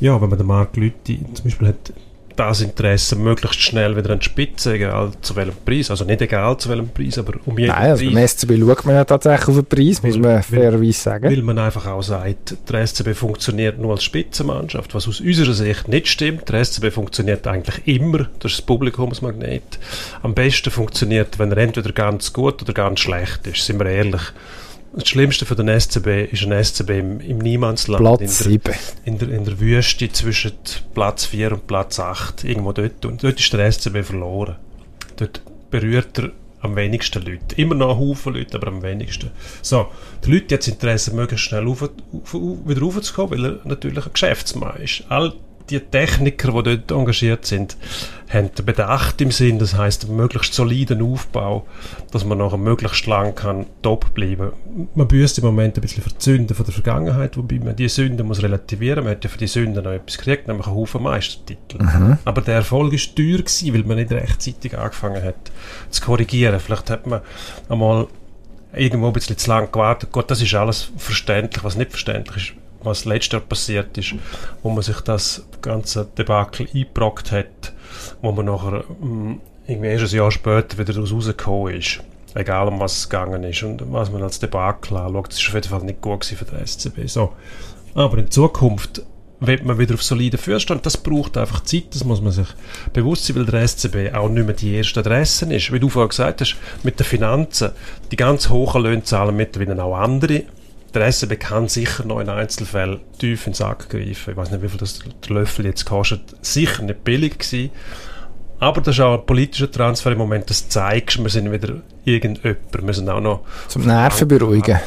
ja, wenn man den Markt Leute zum Beispiel hat, das Interesse möglichst schnell wieder an die Spitze, egal zu welchem Preis. Also nicht egal zu welchem Preis, aber um jeden Nein, also beim SCB schaut man ja tatsächlich auf den Preis, muss man fairerweise sagen. Weil man einfach auch sagt, der SCB funktioniert nur als Spitzenmannschaft, was aus unserer Sicht nicht stimmt. Der SCB funktioniert eigentlich immer, das ist das Publikumsmagnet. Am besten funktioniert, wenn er entweder ganz gut oder ganz schlecht ist, sind wir ehrlich. Das Schlimmste für den SCB ist ein SCB im, im Niemandsland. Platz 7. In der, in der Wüste zwischen Platz 4 und Platz 8. Irgendwo dort. Und dort ist der SCB verloren. Dort berührt er am wenigsten Leute. Immer noch ein Haufen Leute, aber am wenigsten. So, die Leute jetzt Interesse, möglichst schnell auf, auf, wieder raufzukommen, weil er natürlich ein Geschäftsmann ist. All die Techniker, die dort engagiert sind, haben den Bedacht im Sinn, das heißt einen möglichst soliden Aufbau, dass man nachher möglichst lang kann top bleiben. Man büßt im Moment ein bisschen für die Sünden von der Vergangenheit, wobei man die Sünden muss relativieren. Man hat ja für die Sünden noch etwas gekriegt, nämlich einen Haufen Meistertitel. Mhm. Aber der Erfolg ist teuer gewesen, weil man nicht rechtzeitig angefangen hat zu korrigieren. Vielleicht hat man einmal irgendwo ein bisschen zu lang gewartet. Gott, das ist alles verständlich. Was nicht verständlich ist, was letztes Jahr passiert ist, wo man sich das ganze Debakel eingebrockt hat, wo man nachher mh, mm, irgendwie erst ein Jahr später wieder rausgekommen ist. Egal um was es gegangen ist und was man als Debakel anschaut, das ist auf jeden Fall nicht gut für den SCB. So. Aber in Zukunft wird man wieder auf solide Füße stehen. Das braucht einfach Zeit, das muss man sich bewusst sein, weil der SCB auch nicht mehr die erste Adresse ist. Wie du vorhin gesagt hast, mit den Finanzen, die ganz hohen Löhne zahlen mittlerweile auch andere der SCB kann sicher noch in Einzelfällen tief in den Sack greifen. Ich weiß nicht, wie viel das der Löffel jetzt kostet. Sicher nicht billig gewesen. Aber das ist auch ein politischer Transfer im Moment. Das zeigt, wir sind wieder irgendjemand. Wir sind auch noch... Zum Nerven beruhigen.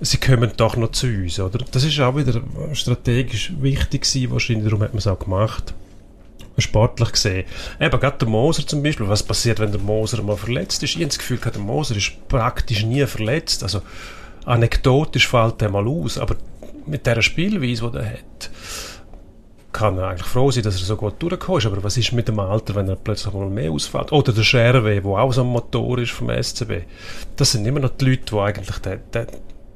Sie kommen doch noch zu uns, oder? Das ist auch wieder strategisch wichtig gewesen, wahrscheinlich. Darum hat man es auch gemacht sportlich gesehen. Eben, gerade der Moser zum Beispiel, was passiert, wenn der Moser mal verletzt ist? Ich habe das Gefühl, der Moser ist praktisch nie verletzt. Also, anekdotisch fällt er mal aus, aber mit der Spielweise, die er hat, kann er eigentlich froh sein, dass er so gut durchgekommen ist. Aber was ist mit dem Alter, wenn er plötzlich mal mehr ausfällt? Oder der Scherwe, der auch so ein Motor ist vom SCB. Das sind immer noch die Leute, die eigentlich den, den,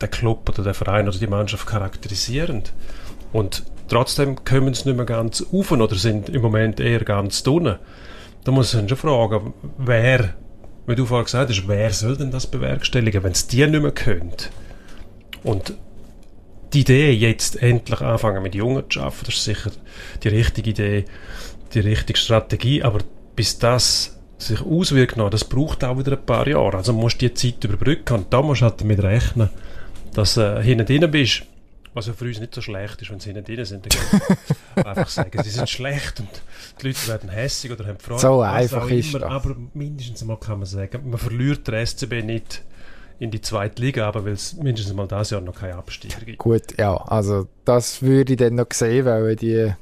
den Club oder den Verein oder die Mannschaft charakterisieren. Und trotzdem kommen sie nicht mehr ganz auf oder sind im Moment eher ganz unten. Da muss man schon fragen, wer, wie du vorhin gesagt hast, wer soll denn das bewerkstelligen, wenn es die nicht mehr können? Und die Idee, jetzt endlich anfangen mit Jungen zu arbeiten, das ist sicher die richtige Idee, die richtige Strategie, aber bis das sich auswirkt das braucht auch wieder ein paar Jahre. Also musst du die Zeit überbrücken und da musst du halt damit rechnen, dass du äh, hinten drin bist, was ja für uns nicht so schlecht ist, wenn sie hinten drin sind. Dann einfach sagen, sie sind schlecht und die Leute werden hässig oder haben Fragen. So einfach ist das. Aber mindestens mal kann man sagen, man verliert der SCB nicht in die zweite Liga, aber weil es mindestens mal dieses Jahr noch keine Absteiger gibt. Gut, ja, also das würde ich dann noch sehen, weil die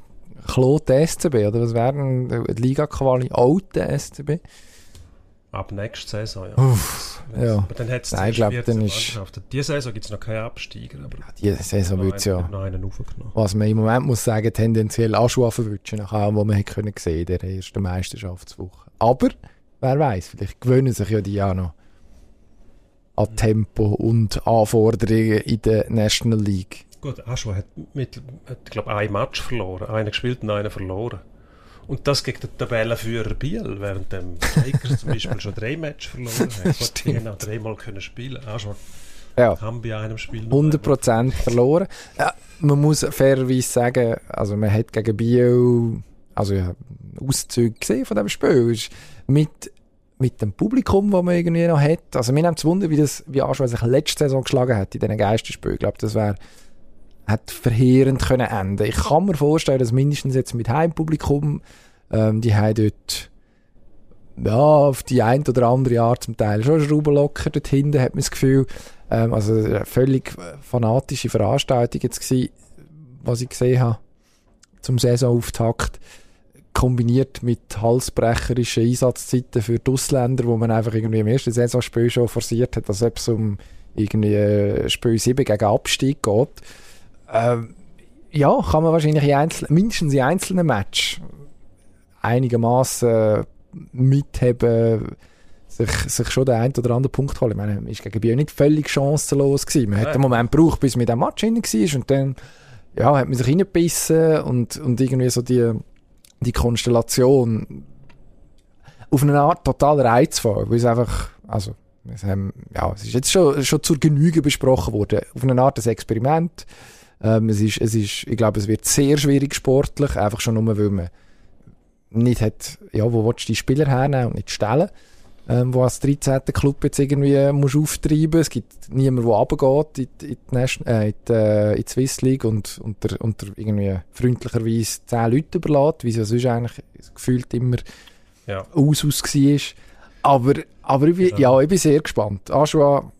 Klote SCB, oder was wären die Liga-Quali alte SCB? Ab nächster Saison, ja. Uff, ja. Aber dann hat es Nein, ich glaube, dann ist... Diese Saison gibt es noch keine Absteiger. Aber ja, diese Saison wird es ja... Noch einen was man im Moment muss sagen, tendenziell auch schon verwünschen, nach allem, was man hätte können sehen in der ersten Meisterschaftswoche. Aber, wer weiß, vielleicht gewöhnen sich ja die auch noch an Tempo und Anforderungen in der National League. Gut, Aschua hat, mit, hat glaube ein Match verloren, einen gespielt und einen verloren. Und das gegen den Tabellenführer Biel, während dem Lakers zum Beispiel schon drei Matches verloren hat. Die haben dreimal können spielen. Aschua ja. kann bei einem Spiel 100% verloren. Ja, man muss fairerweise sagen, also man hat gegen Biel also ja, Auszüge gesehen von diesem Spiel. Mit mit dem Publikum, das man irgendwie noch hat. Also mir nimmt es Wunder, wie das, wie Aschua sich letzte Saison geschlagen hat in diesen Geisterspielen. Ich glaube, das wäre hat verheerend können enden. Ich kann mir vorstellen, dass mindestens jetzt mit Heimpublikum, ähm, die haben dort ja, auf die ein oder andere Art zum Teil schon Schrauben locker dort hinten, hat man das Gefühl. Ähm, also eine völlig fanatische Veranstaltung jetzt gewesen, was ich gesehen habe zum Saisonauftakt kombiniert mit halsbrecherischen Einsatzzeiten für die Ausländer, wo man einfach irgendwie im ersten Saisonspiel schon forciert hat, ob es um irgendwie äh, Spiel 7 gegen Abstieg geht. Ähm, ja, kann man wahrscheinlich in einzel mindestens in einzelnen Match einigermaßen mitheben, sich, sich schon den einen oder anderen Punkt holen. Ich meine, ist gegen Biel nicht völlig chancenlos gewesen. Man hat einen Moment gebraucht, bis man in den Match hinein war und dann ja, hat man sich reingebissen und, und irgendwie so die, die Konstellation auf eine Art total reizvoll, weil es einfach, also, es, haben, ja, es ist jetzt schon, schon zur Genüge besprochen worden, auf eine Art ein Experiment. Ähm, es ist, es ist, ich glaube, es wird sehr schwierig sportlich, einfach schon nur, weil man nicht hat, ja, wo willst du die Spieler hernehmen und nicht stellen ähm, wo als 13. Club jetzt irgendwie musst auftreiben Es gibt niemanden, der runtergeht in, in, die, Nation, äh, in, die, äh, in die Swiss League und unter, unter irgendwie freundlicherweise 10 Leute überlässt, wie es ja sonst eigentlich gefühlt immer ja. aus, aus war. Aber, aber ich, bin, ja. ja. ich bin sehr gespannt. Aschua,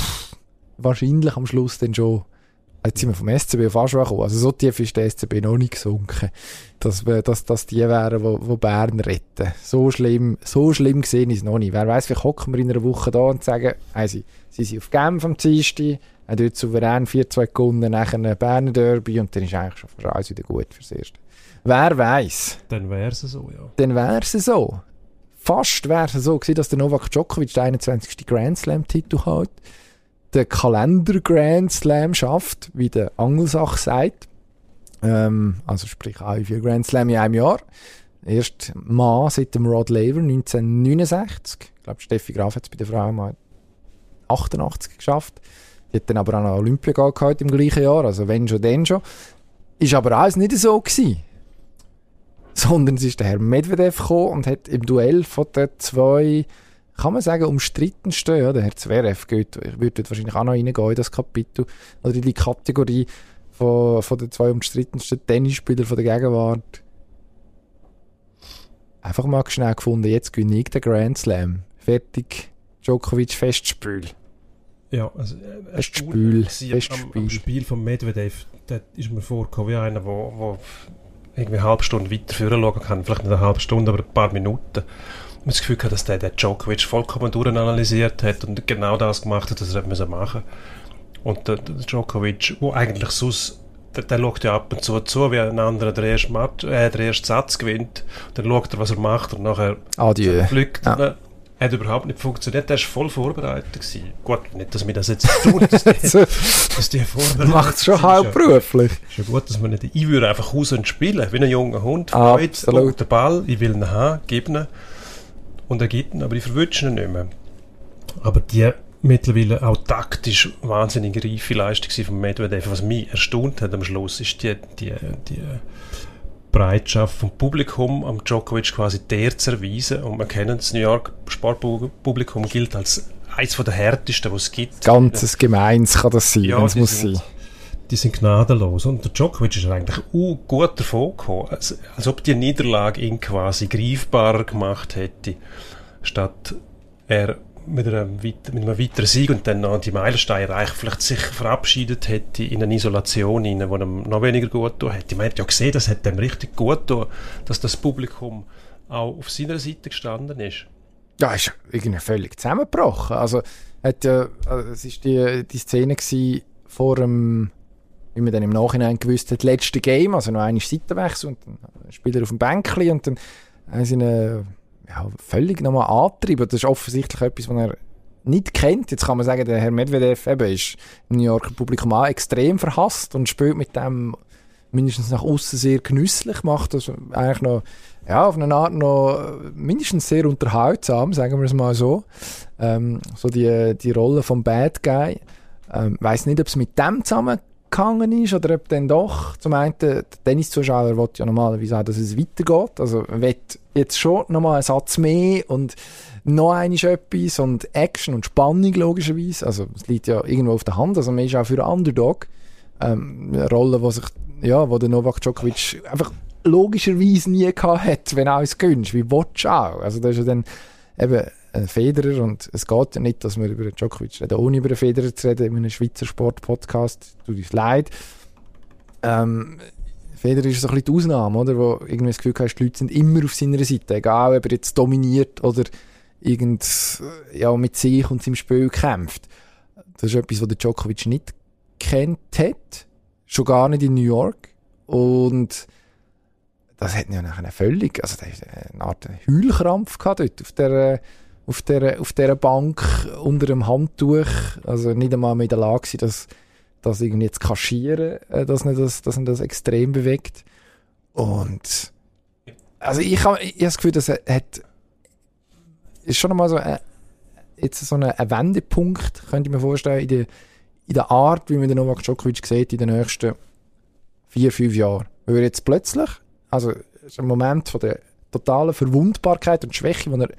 pff, wahrscheinlich am Schluss dann schon Jetzt sind wir vom SCB auf Aschua gekommen. Also so tief ist der SCB noch nicht gesunken, dass, wir, dass, dass die wären, die, die Bern retten. So schlimm, so schlimm gesehen ist es noch nicht. Wer weiß, vielleicht hocken wir in einer Woche da und sagen, hey, sie, sie sind auf Genf am Dienstag, haben dort souverän 4-2 gewonnen, nachher ein Berner Derby und dann ist eigentlich schon fast alles wieder gut fürs Erste. Wer weiß? Dann wäre es so, ja. Dann wäre es so. Fast wäre es so gewesen, dass der Novak Djokovic den 21. Grand Slam-Titel hat den Kalender Grand Slam schafft, wie der Angelsach sagt. Ähm, also sprich auch vier Grand Slam in einem Jahr. Erst mal seit dem Rod Laver 1969. Ich glaube, Steffi Graf hat es bei der Frau mal 88 geschafft. Die hat dann aber auch noch Olympia gehabt im gleichen Jahr, also wenn schon, dann schon. Ist aber alles nicht so gewesen. Sondern es ist der Herr Medvedev gekommen und hat im Duell von den zwei kann man sagen, umstrittensten, ja, der Herr Zverev geht, ich würde wahrscheinlich auch noch reingehen in das Kapitel, oder in die Kategorie von, von den zwei umstrittensten Tennisspielern von der Gegenwart. Einfach mal schnell gefunden, jetzt gewinne ich den Grand Slam. Fertig, Djokovic Festspiel. Ja, also äh, Festspiel, Festspiel. Am, am Spiel von Medvedev, da ist mir vorgekommen wie einer, der wo, wo irgendwie eine halbe Stunde weiter führen schauen kann, vielleicht nicht eine halbe Stunde, aber ein paar Minuten das Gefühl gehabt, dass der, der Djokovic vollkommen durchanalysiert hat und genau das gemacht hat, was er machen musste. Und der, der Djokovic, wo eigentlich sonst der, der schaut ja ab und zu zu, wie ein anderer den ersten, Match, äh, den ersten Satz gewinnt. Dann schaut er, was er macht und nachher Adieu. fliegt ja. er. Hat überhaupt nicht funktioniert. Der war voll vorbereitet. Gewesen. Gut, nicht, dass wir das jetzt tun, dass die, dass die vorbereitet Macht es schon hauptberuflich. Ist ja gut, dass man nicht... Ich würde einfach raus und spielen, wie ein junger Hund. Absolut. Der Ball, ich will ihn haben, geben ihn und er gibt ihn, aber ich verwünsche ihn nicht mehr. Aber die mittlerweile auch taktisch wahnsinnig reife Leistung von Medvedev, was mich erstaunt hat am Schluss, ist die, die, die Bereitschaft vom Publikum am Djokovic quasi der zu erweisen. Und man kennt das New York Sportpublikum gilt als eines der härtesten, was es gibt. Ganzes Gemeins kann das sein, ja, wenn es muss sein die sind gnadenlos. Und der Djokovic ist eigentlich uh, gut davon gekommen, als, als ob die Niederlage ihn quasi greifbarer gemacht hätte, statt er mit einem, mit einem weiteren Sieg und dann noch die Meilensteine erreicht, vielleicht sich verabschiedet hätte in eine Isolation rein, wo ihm noch weniger gut tun hätte. Man hat ja gesehen, das hat ihm richtig gut tun, dass das Publikum auch auf seiner Seite gestanden ist. Ja, ist irgendwie völlig zusammengebrochen. Also, hat ja, also, es ist die, die Szene vor dem wie man dann im Nachhinein gewusst hat, letzte Game, also noch eine Seitenwechsel und dann Spieler auf dem Bänkli und dann haben sie ihn ja, völlig nochmal angetrieben. Das ist offensichtlich etwas, was er nicht kennt. Jetzt kann man sagen, der Herr Medvedev eben ist im New Yorker Publikum auch extrem verhasst und spielt mit dem mindestens nach außen sehr genüsslich, macht das eigentlich noch ja, auf eine Art noch mindestens sehr unterhaltsam, sagen wir es mal so. Ähm, so die, die Rolle vom Bad Guy. Ähm, weiß nicht, ob es mit dem zusammen gegangen ist oder ob dann doch zum einen der Tenniszuschauer will ja normalerweise auch, dass es weitergeht. Also will jetzt schon nochmal einen Satz mehr und noch einmal etwas und Action und Spannung logischerweise. Also es liegt ja irgendwo auf der Hand. Also man ist auch für einen Underdog. Ähm, eine Rolle, wo sich, ja, wo der Novak Djokovic einfach logischerweise nie gehabt hat, wenn du alles gönnst. Wie du auch? Also das ist ja dann eben ein Federer und es geht ja nicht, dass wir über Djokovic reden, ohne über einen Federer zu reden in einem Schweizer Sport-Podcast. Tut uns leid. Ähm, Federer ist so ein bisschen die Ausnahme, oder? Wo irgendwie das Gefühl hast, die Leute sind immer auf seiner Seite, egal ob er jetzt dominiert oder irgend, ja, mit sich und seinem Spiel kämpft. Das ist etwas, was der Djokovic nicht kennt hat. Schon gar nicht in New York. Und das hat ihn ja nachher völlig, also der hat eine Art Heulkrampf gehabt dort auf der, auf der, auf der Bank unter dem Handtuch. Also nicht einmal mehr in der Lage das, das irgendwie zu kaschieren, äh, dass ihn das, dass ihn das extrem bewegt. Und, also ich habe ich hab das Gefühl, dass er hat, ist schon einmal so ein, jetzt so ein, Wendepunkt, könnte ich mir vorstellen, in der, in der Art, wie man den Novak Djokovic sieht in den nächsten vier, fünf Jahren. Weil er jetzt plötzlich, also ist ein Moment von der totalen Verwundbarkeit und Schwäche, wo er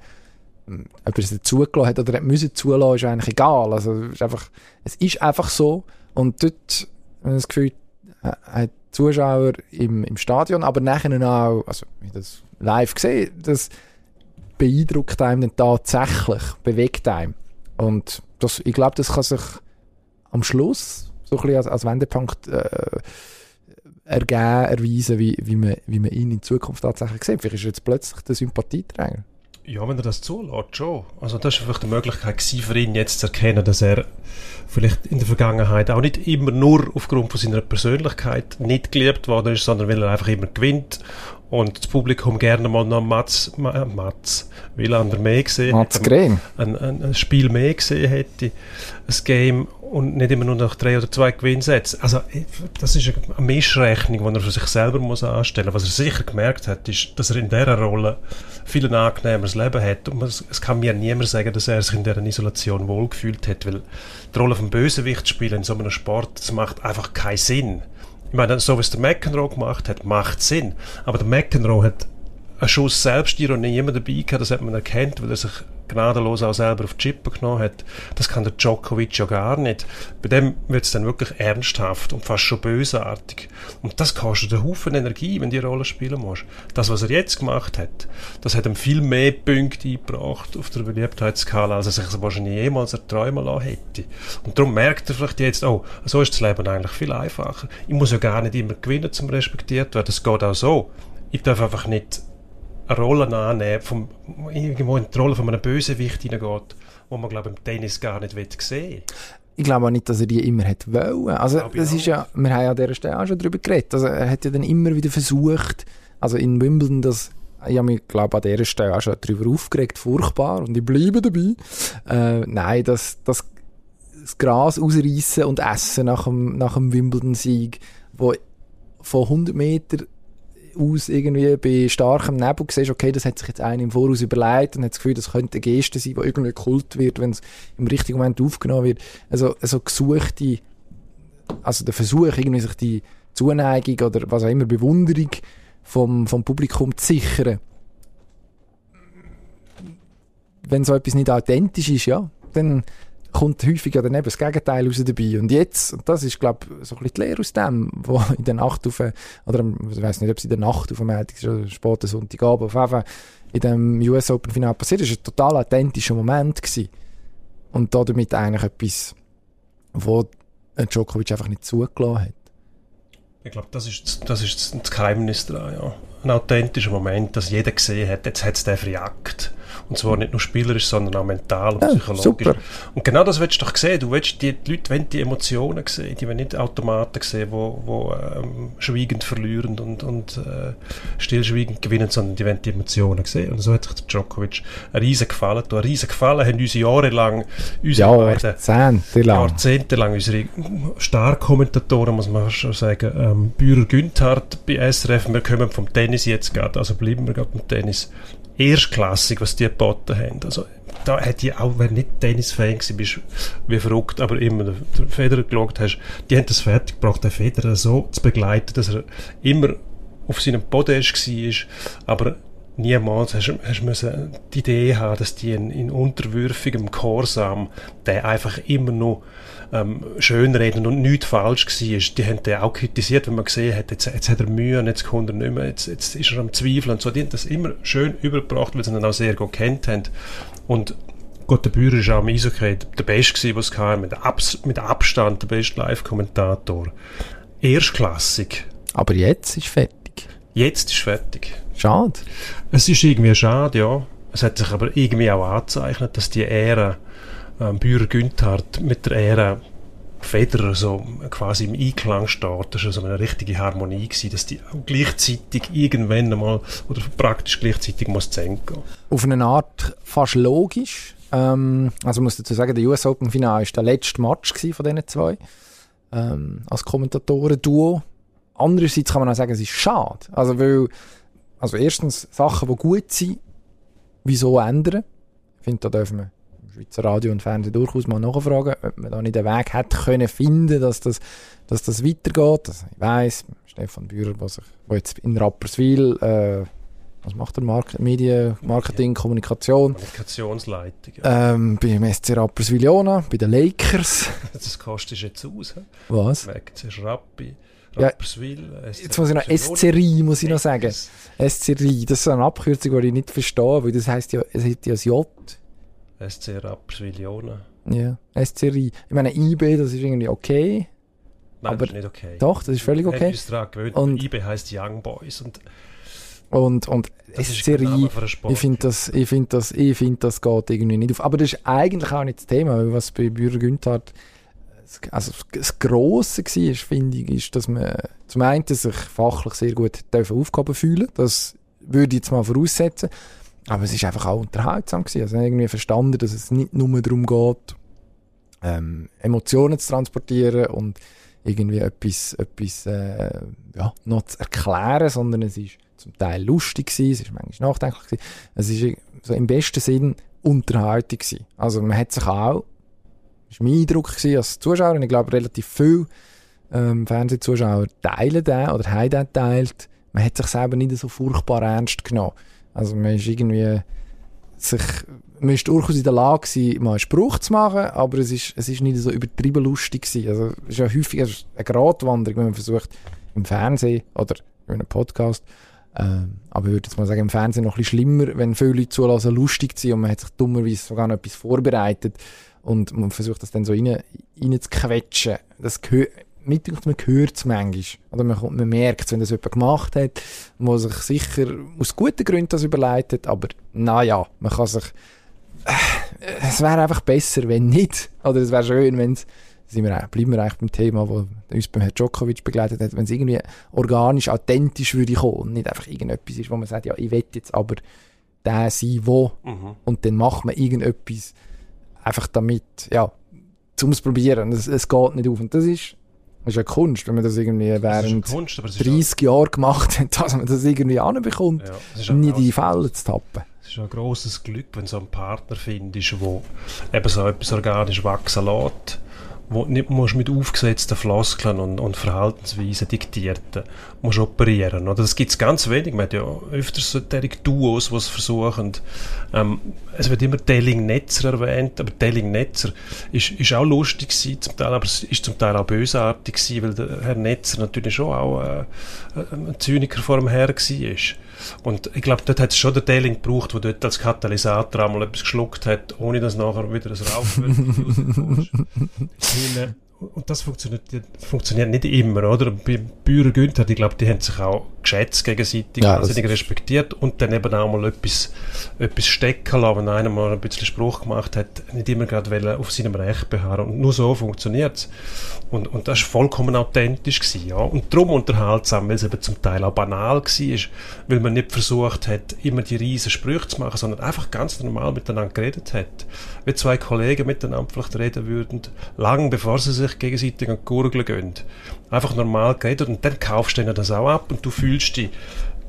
ob er es zugelassen hat oder hat müssen zulassen, ist eigentlich egal. Also, es ist einfach, es ist einfach so. Und dort, habe das Gefühl, hat Zuschauer im, im Stadion, aber nachher auch, also, wie das live gesehen, das beeindruckt einem dann tatsächlich, bewegt einem. Und das, ich glaube, das kann sich am Schluss so ein bisschen als, als Wendepunkt äh, ergeben, erweisen, wie, wie, man, wie man ihn in Zukunft tatsächlich sieht. Vielleicht ist er jetzt plötzlich der Sympathieträger. Ja, wenn er das zulässt, schon. Also das war vielleicht die Möglichkeit für ihn jetzt zu erkennen, dass er vielleicht in der Vergangenheit auch nicht immer nur aufgrund von seiner Persönlichkeit nicht geliebt worden ist, sondern weil er einfach immer gewinnt und das Publikum gerne mal noch Mats, Mats Wielander mehr gesehen Mats Green. Ein, ein, ein, Spiel mehr gesehen hätte, ein Game und nicht immer nur nach drei oder zwei Gewinnsätzen. Also das ist eine Mischrechnung, die er für sich selber muss anstellen muss. Was er sicher gemerkt hat, ist, dass er in dieser Rolle viel ein angenehmeres Leben hat und es, kann mir niemand sagen, dass er sich in dieser Isolation wohlgefühlt hat, weil die Rolle vom Bösewicht spielen in so einem Sport, das macht einfach keinen Sinn. Ich meine, so wie es der McEnroe gemacht hat, macht Sinn. Aber der McEnroe hat einen Schuss Selbstironie immer dabei gehabt, das hat man erkannt, weil er sich gnadenlos auch selber auf die Chippe genommen hat. Das kann der Djokovic ja gar nicht. Bei dem wird es dann wirklich ernsthaft und fast schon bösartig. Und das kostet einen Haufen Energie, wenn die Rolle spielen musst. Das, was er jetzt gemacht hat, das hat ihm viel mehr Punkte eingebracht auf der Beliebtheitsskala, als er sich wahrscheinlich jemals erträumen lassen hätte. Und darum merkt er vielleicht jetzt, oh, so ist das Leben eigentlich viel einfacher. Ich muss ja gar nicht immer gewinnen, zum respektiert werden. Das geht auch so. Ich darf einfach nicht eine Rolle annehmen, vom, irgendwo in die Rolle von einem Bösewicht hineingeht, wo man, glaube ich, im Tennis gar nicht sehen will. Ich glaube auch nicht, dass er die immer hat wollen. Also, das ist ja, wir haben ja an dieser Stelle auch schon darüber geredet. Also, er hat ja dann immer wieder versucht, also in Wimbledon, das, ich habe mich, glaube an dieser Stelle auch schon darüber aufgeregt, furchtbar, und ich bleibe dabei. Äh, nein, das, das, das Gras ausreißen und essen nach dem, nach dem Wimbledon-Sieg, wo von 100 Meter aus irgendwie bei starkem Nebel siehst, okay, das hat sich jetzt einer im Voraus überlegt und hat das Gefühl, das könnte eine Geste sein, die irgendwie kult wird, wenn es im richtigen Moment aufgenommen wird. Also, also gesuchte, also der Versuch, irgendwie sich die Zuneigung oder was auch immer, Bewunderung vom, vom Publikum zu sichern. Wenn so etwas nicht authentisch ist, ja, dann kommt häufig ja dann eben das Gegenteil raus dabei. Und jetzt, und das ist, glaube ich, so ein bisschen die Lehre aus dem, wo in der Nacht auf, oder ich weiß nicht, ob es in der Nacht auf dem Montag oder späten Sonntagabend, auf jeden Fall in dem US Open Final passiert ist, ein total authentischer Moment gewesen. Und damit eigentlich etwas, wo Djokovic einfach nicht zugelassen hat. Ich glaube, das ist, das ist das Geheimnis daran, ja. Ein authentischer Moment, dass jeder gesehen hat, jetzt hat es den verjagt. Und zwar nicht nur spielerisch, sondern auch mental und ja, psychologisch. Super. Und genau das willst du doch sehen. Du willst die, die Leute wollen die Emotionen sehen. Die wollen nicht Automaten sehen, die wo, wo ähm, schweigend verlieren und, und äh, stillschweigend gewinnen, sondern die wollen die Emotionen sehen. Und so hat sich der Djokovic einen riesen Gefallen Einen riesen Gefallen haben unsere jahrelang, unsere Jahrzehntelang. Jahrzehntelang unsere Star-Kommentatoren, muss man schon sagen, ähm, Bührer Günthardt bei SRF, wir kommen vom Tennis jetzt gerade, also bleiben wir gerade beim Tennis erstklassig, was die geboten haben. Also, da hätte ich auch, wenn nicht Tennis-Fan gewesen bist, wie verrückt, aber immer den Federer geschaut hast, die haben das fertig gebracht, den Federer so zu begleiten, dass er immer auf seinem Podest war, aber niemals hast, hast müssen die Idee haben, dass die in, in unterwürfigem Gehorsam der einfach immer noch ähm, schönreden und nichts falsch war. Die haben den auch kritisiert, wenn man gesehen hat, jetzt, jetzt hat er Mühe und jetzt kommt er nicht mehr, jetzt, jetzt ist er am Zweifeln und so. Die haben das immer schön übergebracht, weil sie ihn auch sehr gut kennt haben. Und Gott, der Bührer war auch im Eishockey der Beste, was es kam, mit, Abs mit Abstand der beste Live-Kommentator. Erstklassig. Aber jetzt ist fertig. Jetzt ist fertig. Schade. Es ist irgendwie schade, ja. Es hat sich aber irgendwie auch angezeichnet, dass die Ära ähm, Bührer Günthard mit der Ära Federer so quasi im Einklang steht. Das war so eine richtige Harmonie, gewesen, dass die gleichzeitig irgendwann einmal oder praktisch gleichzeitig muss zu Ende gehen. Auf eine Art fast logisch. Ähm, also muss dazu sagen, der US Open Final war der letzte Match von diesen zwei. Ähm, als Kommentatoren-Duo. Andererseits kann man auch sagen, es ist schade. Also, weil, also erstens, Sachen, die gut sind, wieso ändern? Ich finde, da dürfen wir Schweizer Radio und Fernsehen durchaus mal nachfragen, ob man da nicht einen Weg hätte können finden, dass das, dass das weitergeht. Also ich weiss, Stefan Bührer, was ich, wo jetzt in Rapperswil, äh, was macht er? Mark Medien, Marketing, Kommunikation. Kommunikationsleitung. Ja. Ähm, beim SC Rapperswil Jona, bei den Lakers. das kostet jetzt aus. He? Was? Weg zuerst Rappi. Ja, jetzt muss ich noch SCRI, muss ich noch sagen. SCRI, das ist eine Abkürzung, die ich nicht verstehe, weil das heisst ja, es hat ja ein J. SC Rapperswil-Jona. Ja, SCRI. Ich meine, IB, das ist irgendwie okay. Nein, aber das ist nicht okay. Doch, das ist völlig okay. Ich daran gewöhnt, und IB heisst Young Boys. Und, und, und SCRI, ich finde das, ich finde das, ich finde das geht irgendwie nicht auf. Aber das ist eigentlich auch nicht das Thema, weil was bei Bürger Günther also das Grosse war, finde ich, ist, dass man zum einen sich fachlich sehr gut Aufgaben fühlen Das würde ich jetzt mal voraussetzen. Aber es ist einfach auch unterhaltsam gewesen. Also irgendwie verstanden, dass es nicht nur darum geht, ähm, Emotionen zu transportieren und irgendwie etwas, etwas äh, ja, noch zu erklären, sondern es ist zum Teil lustig gewesen, es ist manchmal nachdenklich gewesen. Es ist so im besten Sinn Unterhaltung gewesen. Also man hat sich auch, das war mein Eindruck gewesen als Zuschauer, und ich glaube relativ viele ähm, Fernsehzuschauer teilen den oder haben den teilt. Man hat sich selber nicht so furchtbar ernst genommen. Also man ist irgendwie sich, man ist durchaus in der Lage gewesen, mal einen Spruch zu machen, aber es ist, es ist nicht so übertrieben lustig gewesen. Also es ist ja häufig eine Gratwanderung, wenn man versucht, im Fernsehen oder in einem Podcast, ähm, aber ich würde jetzt mal sagen, im Fernsehen noch ein bisschen schlimmer, wenn viele Leute zulassen, lustig zu sein und man hat sich dummerweise sogar noch etwas vorbereitet und man versucht das dann so rein, rein zu quetschen. Das mit man hört es manchmal. Oder man, man merkt es, wenn das jemand gemacht hat, wo sich sicher aus guten Gründen das überlegt hat, aber naja, man kann sich, äh, es wäre einfach besser, wenn nicht. Oder es wäre schön, wenn es, sind wir, bleiben wir eigentlich beim Thema, wo uns beim Herrn Djokovic begleitet hat, wenn es irgendwie organisch, authentisch würde kommen und nicht einfach irgendetwas ist, wo man sagt, ja, ich will jetzt aber der sein, wo, mhm. und dann macht man irgendetwas einfach damit, ja, zum Probieren. Es, es geht nicht auf. Und das ist das ist eine Kunst, wenn man das irgendwie während das Kunst, 30 Jahren gemacht hat, dass man das irgendwie anbekommt, ja, nie die Fälle zu tappen. Es ist ein grosses Glück, wenn du so einen Partner findest, der eben so etwas organisch wachsen lässt wo nicht musst mit aufgesetzten Floskeln und, und Verhaltensweisen diktierten musst operieren. Oder das gibt es ganz wenig. Man hat ja öfters so Duos, die es versuchen. Ähm, es wird immer Telling-Netzer erwähnt, aber Telling-Netzer ist, ist auch lustig gewesen, zum Teil, aber es ist zum Teil auch bösartig gewesen, weil der Herr Netzer natürlich schon auch äh, ein Zyniker vor dem Herr war. Und ich glaube, dort hat es schon der Telling gebraucht, der dort als Katalysator einmal etwas geschluckt hat, ohne dass nachher wieder ein Rauch und das funktioniert, funktioniert nicht immer, oder? Bei Bührer Günther, ich glaube, die haben sich auch geschätzt gegenseitig, ja, wahnsinnig respektiert und dann eben auch mal etwas, etwas stecken lassen, wenn einer mal ein bisschen Spruch gemacht hat, nicht immer gerade auf seinem Recht beharren. Und nur so funktioniert es. Und, und das war vollkommen authentisch gewesen, ja. Und darum unterhaltsam, weil es eben zum Teil auch banal war, weil man nicht versucht hat, immer die riesen Sprüche zu machen, sondern einfach ganz normal miteinander geredet hat. Wie zwei Kollegen miteinander vielleicht reden würden, lang bevor sie sich gegenseitig an die Gurgel gehen. Einfach normal geredet und dann kaufst du das auch ab und du fühlst dich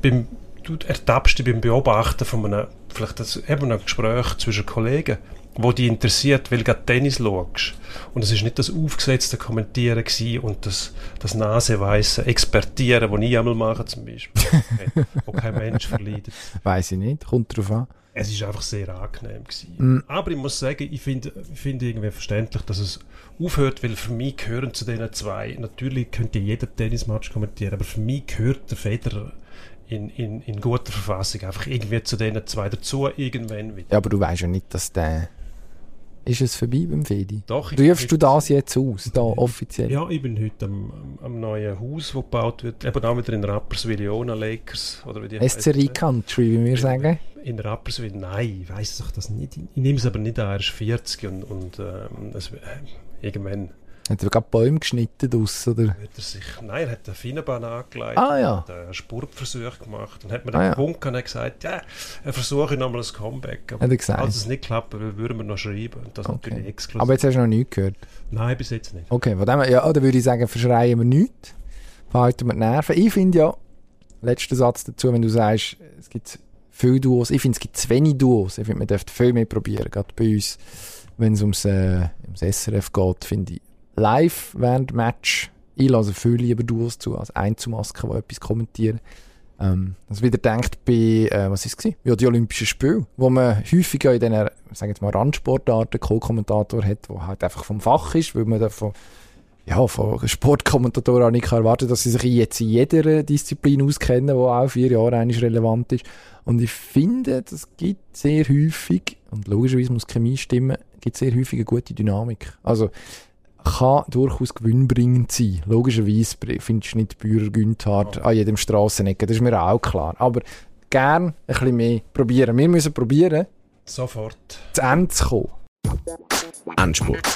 beim, du ertappst dich beim Beobachten von einem, vielleicht das, eben einem Gespräch zwischen Kollegen, wo dich interessiert, weil du Tennis schaust. Und es ist nicht das aufgesetzte Kommentieren und das, das naseweisse Expertieren, das ich einmal mache zum Beispiel, wo kein Mensch verleidet. Weiß ich nicht, kommt drauf an. Es ist einfach sehr angenehm gewesen. Mm. Aber ich muss sagen, ich finde ich find irgendwie verständlich, dass es aufhört, weil für mich gehören zu diesen zwei, natürlich könnte jeder Tennismatch kommentieren, aber für mich gehört der Federer in, in, in guter Verfassung einfach irgendwie zu diesen zwei dazu irgendwann wieder. Ja, aber du weißt ja nicht, dass der Ist es vorbei beim Fedi? Doch, ich Rufst du das jetzt aus, da offiziell? Ja, ich bin heute am, am, neuen Haus, das gebaut wird. Eben auch wieder in Rapperswil, Iona Lakers. Oder wie die SCRI. Country, wie wir sagen. In Rapperswil, nein, ich weiß doch das nicht. Ich nehme es aber nicht an, er ist 40 und, und ähm, es, äh, irgendwann Hat er gerade Bäume geschnitten draus, oder? wird er sich. Nein, er hat eine Finnenbahn angelegt. Ah ja. hat einen Spurtversuch gemacht und hat mir Ah, dann ja. und hat gesagt, ja, er versuche nochmal ein Comeback. Aber Hat er gesagt? falls es nicht klappt, dann würden wir noch schreiben. Und das Okay. natürlich exklusiv. Aber jetzt hast du noch nichts gehört. Nein, bis jetzt nicht. Okay, von dem ja, dann würde ich sagen, verschreien wir nichts. Behalten wir die Nerven. Ich finde ja, letzter Satz dazu, wenn du sagst, es gibt viele Duos. Ich finde, es gibt zu wenig Duos. Ich finde, man dürfte viel mehr probieren. Gerade bei uns, wenn es ums, äh, ums SRF geht, finde ich, live während Match, ich lasse viel lieber Duos zu, als Einzelmasken, die etwas kommentieren. Ähm, also wieder denkt bei, äh, was ist es? Ja, die Olympischen Spiele, wo man häufiger in diesen, sagen jetzt mal, Randsportarten Co-Kommentator hat, der halt einfach vom Fach ist, weil man davon ja, von Sportkommentatoren auch nicht erwarten dass sie sich jetzt in jeder Disziplin auskennen, die auch vier Jahre eigentlich relevant ist. Und ich finde, das gibt sehr häufig, und logischerweise muss Chemie stimmen, gibt sehr häufig eine gute Dynamik. Also, kann durchaus gewinnbringend sein. Logischerweise findest du nicht Bührer Günthard an jedem Strassenecke, das ist mir auch klar. Aber gern ein bisschen mehr probieren. Wir müssen probieren, Sofort. zu Ende zu kommen. Endspurt.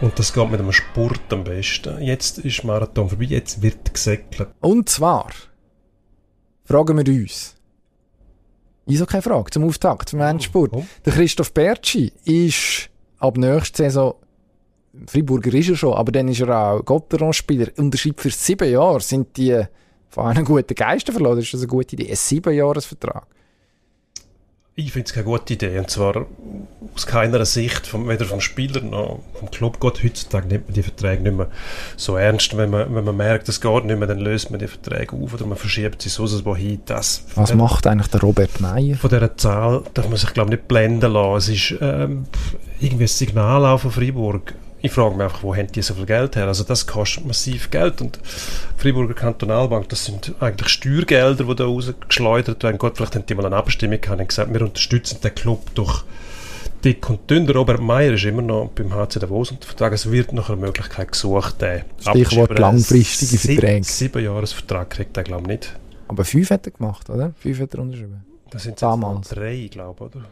Und das geht mit einem Sport am besten. Jetzt ist Marathon vorbei, jetzt wird gesäckelt. Und zwar fragen wir uns, ich keine Frage zum Auftakt zum Endspurt. Oh. Der Christoph Bertschi ist ab nächster Saison, Freiburger ist er schon, aber dann ist er auch Gotteron-Spieler. Unterschreibt für sieben Jahre. Sind die von einem guten Geister verloren? Ist das eine gute Idee? Ein sieben Jahresvertrag. Ich finde es keine gute Idee. Und zwar aus keiner Sicht, vom, weder vom Spieler noch vom Club. Geht heutzutage nimmt man die Verträge nicht mehr so ernst. Wenn man, wenn man merkt, es geht nicht mehr, dann löst man die Verträge auf oder man verschiebt sie sonst wohin. Das, Was macht eigentlich der Robert Meyer? Von dieser Zahl darf man sich, glaube ich, nicht blenden lassen. Es ist ähm, irgendwie ein Signal auch von Freiburg. Ich frage mich einfach, wo haben die so viel Geld her? Also das kostet massiv Geld und die Freiburger Kantonalbank, das sind eigentlich Steuergelder, die da rausgeschleudert werden. Gott, vielleicht haben die mal eine Abstimmung gehabt und gesagt, wir unterstützen den Club durch dick und dünn. Der Robert Meyer ist immer noch beim HC Davos unter Vertrag. Es wird nach einer Möglichkeit gesucht. Den Stichwort langfristige Sieb- Verträge. Sieben Jahresvertrag kriegt er, glaube ich, nicht. Aber fünf hat er gemacht, oder? Fünf hat er unterschrieben. Das sind Damals. drei, glaube ich, oder?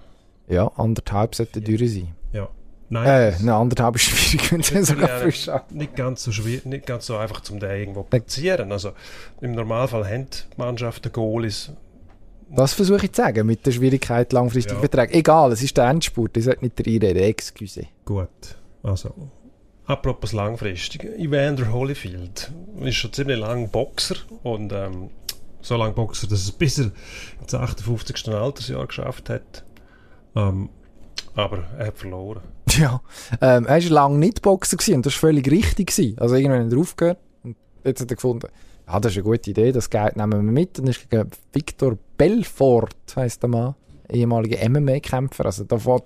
Ja, anderthalb sollte durch sein. Ja. Nein, Äh, eine anderthalb ist schwierig, wenn sie sogar frisch nicht ganz so schwierig, nicht ganz so einfach zum den irgendwo platzieren. Also im Normalfall haben die Mannschaften Goalies. Das versuche ich zu sagen, mit der Schwierigkeit langfristiger Ja. Verträge. Egal, es ist der Endspurt, ich sollte nicht reinreden, excuse. Gut. Also apropos langfristig, Evander Holyfield ist schon ziemlich lang Boxer und ähm, so lange Boxer, dass es bis er ins 58. Altersjahr geschafft hat. Ähm, aber er hat verloren. Ja, ähm, er war lange nicht Boxer und das war völlig richtig. Gewesen. Also irgendwann hat er aufgehört und jetzt hat er gefunden, ja, das ist eine gute Idee, das Geld nehmen wir mit. Und ist gegen Victor Belfort, heisst der Mann, ehemaliger MMA-Kämpfer. Also da fährt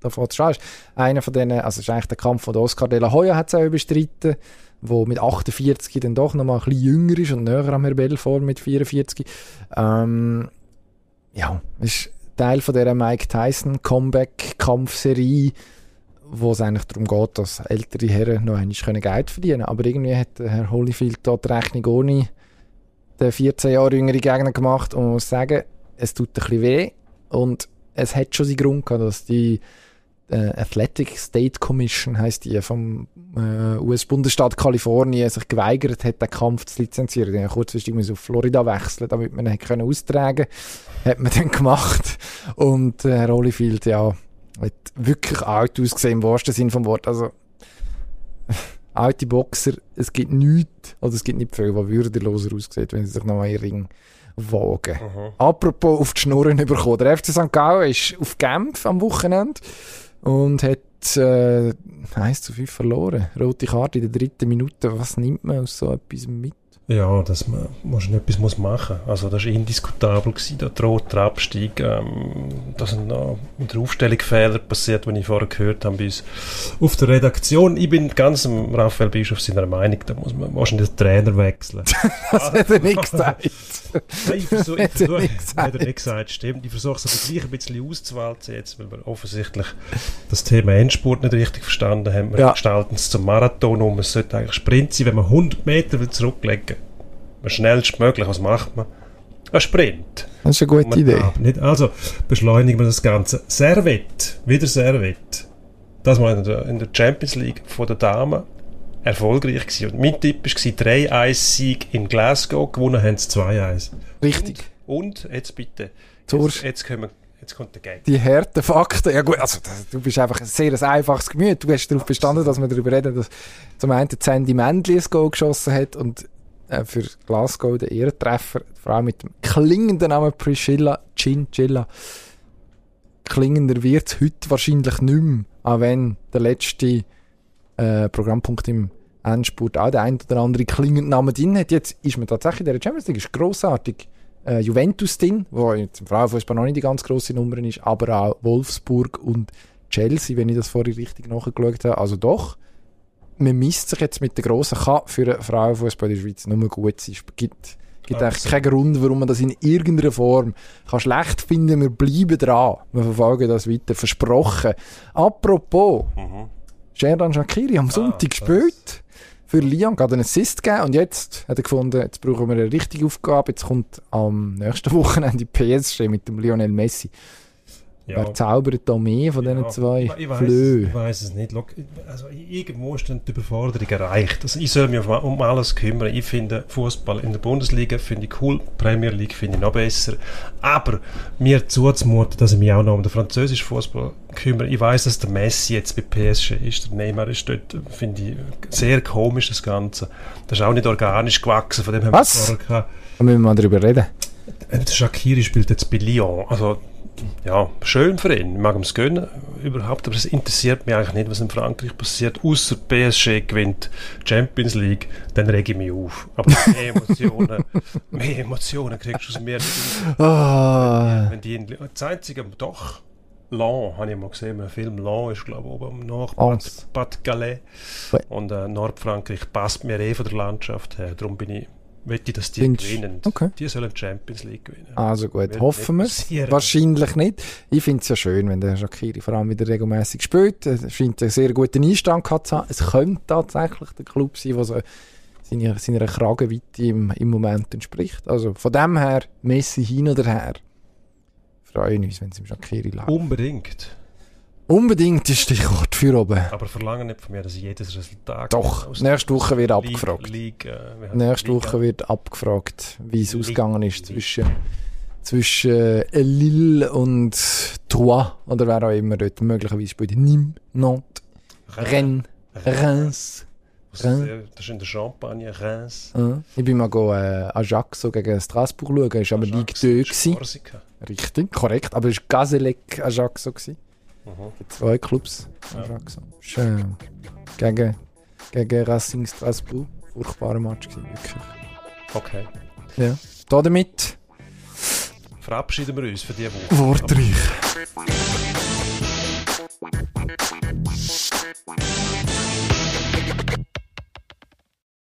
da fährt es schon. Ist Einer von denen, also ist eigentlich der Kampf von Oscar de la Hoya hat es auch bestritten, wo mit 48 dann doch noch mal ein bisschen jünger ist und näher am Herr Belfort mit 44. Ähm, ja, ist Teil von dieser Mike Tyson Comeback-Kampfserie, wo es eigentlich darum geht, dass ältere Herren noch einmal Geld verdienen können. Aber irgendwie hat Herr Holyfield da die Rechnung ohne den 14 Jahre jüngeren Gegner gemacht und man muss sagen, es tut ein bisschen weh und es hat schon seinen Grund gehabt, dass die äh, Athletic State Commission heißt die vom äh, US-Bundesstaat Kalifornien sich geweigert hat, den Kampf zu lizenzieren. Die haben kurzfristig müssen auf Florida wechseln, damit man ihn können austragen. Hat man dann gemacht und äh, Herr Holyfield ja hat wirklich alt ausgesehen im wahrsten Sinn vom Wort. Also alte Boxer, es gibt nichts, oder es gibt nicht viel, was würdeloser aussieht, wenn sie sich noch mal in den Ring wagen. Mhm. Apropos auf die Schnurren bekommen. Der FC St. Gallen ist auf Genf am Wochenende und hat äh, 1 zu 5 verloren. Rote Karte in der dritten Minute. Was nimmt man aus so etwas mit? Ja, dass man wahrscheinlich etwas muss machen muss. Also das war indiskutabel, gewesen, da droht der Abstieg. Ähm, da sind noch mit der Aufstellung Fehler passiert, die ich vorher gehört habe bei uns auf der Redaktion. Ich bin ganz am Raphael Bischof seiner Meinung, da muss man wahrscheinlich den Trainer wechseln. das hat er nicht gesagt. Nein, ich versuche, ich versuche, hat er nicht gesagt, stimmt. Ich versuche es aber gleich ein bisschen auszuwalzen jetzt, weil wir offensichtlich das Thema Endspurt nicht richtig verstanden haben. Wir Ja. gestalten es zum Marathon um. Es sollte eigentlich Sprint sein, wenn man 100 Meter will zurücklegen will. Schnellstmöglich, was macht man? Ein Sprint. Das ist eine gute Man Idee. Nicht, also beschleunigen wir das Ganze. Servette, wieder Servette. Das war in der, in der Champions League von der Damen erfolgreich gewesen. Und mein Tipp war 3-1-Sieg in Glasgow, gewonnen haben sie 2-1. Richtig. Und, und jetzt bitte, jetzt, jetzt, können wir, jetzt kommt der Gag. Die harten Fakten. Ja gut, also du bist einfach ein sehr ein einfaches Gemüt. Du hast darauf bestanden, dass wir darüber reden, dass zum einen Sandy Mendley ein Goal geschossen hat und äh, für Glasgow der Ehrentreffer, Frau mit dem klingenden Namen Priscilla Chinchilla. Klingender wird es heute wahrscheinlich nicht mehr, auch wenn der letzte äh, Programmpunkt im Endspurt auch der ein oder andere klingende Name drin hat. Jetzt ist man tatsächlich in der Champions League, ist grossartig. Äh, Juventus drin, wo jetzt im Frauenfußball noch nicht die ganz grosse Nummer ist, aber auch Wolfsburg und Chelsea, wenn ich das vorhin richtig nachgeschaut habe. Also doch, man misst sich jetzt mit der grossen K für einen Frauenfußball in der Schweiz nur gut sein. Es gibt, gibt eigentlich keinen Grund, warum man das in irgendeiner Form kann schlecht finden. Wir bleiben dran. Wir verfolgen das weiter. Versprochen. Apropos, Mhm. Sherdan Shakiri am Sonntag das- gespielt. Für Lyon gerade einen Assist gegeben und jetzt hat er gefunden, jetzt brauchen wir eine richtige Aufgabe. Jetzt kommt am nächsten Wochenende die PSG mit dem Lionel Messi. Wer zaubert da mehr von diesen Ja, zwei ich weiss, Flöhe? Ich weiß es nicht. Also, irgendwo ist dann die Überforderung erreicht. Also, ich soll mich um, alles kümmern. Ich finde Fußball in der Bundesliga finde ich cool, Premier League finde ich noch besser. Aber mir zuzumuten, dass ich mich auch noch um den französischen Fußball kümmere. Ich weiß, dass der Messi jetzt bei PSG ist, der Neymar ist dort, finde ich sehr komisch das Ganze. Das ist auch nicht organisch gewachsen, von dem haben wir vorher gehabt. Da müssen wir mal darüber reden. Äh, Der Shakiri spielt jetzt bei Lyon. Also, ja, schön für ihn. Ich mag ihm es gönnen, überhaupt. Aber es interessiert mich eigentlich nicht, was in Frankreich passiert. Außer PSG gewinnt Champions League, dann rege ich mich auf. Aber mehr Emotionen, mehr Emotionen kriegst du aus mir. Ah, Wenn die in, das Einzige, doch, Lan, habe ich mal gesehen, im Film Lan ist, glaube ich, oben am. Nord, Bad. Ouais. Und äh, Nordfrankreich passt mir eh von der Landschaft her. Darum bin ich, möchte ich, dass die Findest- gewinnen. okay. Die sollen die Champions League gewinnen. also gut, Wird hoffen wir es. Wahrscheinlich nicht. Ich finde es ja schön, wenn der Shakiri vor allem wieder regelmäßig spielt. Er scheint einen sehr guten Einstand gehabt zu haben. Es könnte tatsächlich der Club sein, der so seiner, seiner Kragenweite im, im Moment entspricht. Also von dem her, Messi hin oder her. Freuen uns, wenn es im Shakiri läuft. Unbedingt. Unbedingt ist Stichwort für oben. Aber verlangen nicht von mir, dass ich jedes Resultat. Doch, nächste Woche wird League- abgefragt. League, äh, wir haben Nächste Liga. Woche wird abgefragt, wie es ausgegangen ist zwischen, zwischen äh, Lille und Troyes oder wer auch immer dort möglicherweise spielt. Nîmes, Nantes, Rennes, Reims. Das ist, äh, das in der Champagne, Reims. Äh, Ich bin mal go, äh, Ajaccio gegen Strasbourg schauen, ist aber Ligue 2 ist gewesen. Richtig, korrekt, aber es war Gazelec Ajaccio gewesen. Mhm. Aha. Zwei Clubs. Ja. Schön. Gegen, gegen Racing Strasbourg. Furchtbarer Match gewesen, wirklich. Okay. Ja. Da damit verabschieden wir uns für diese Woche. Wortreich.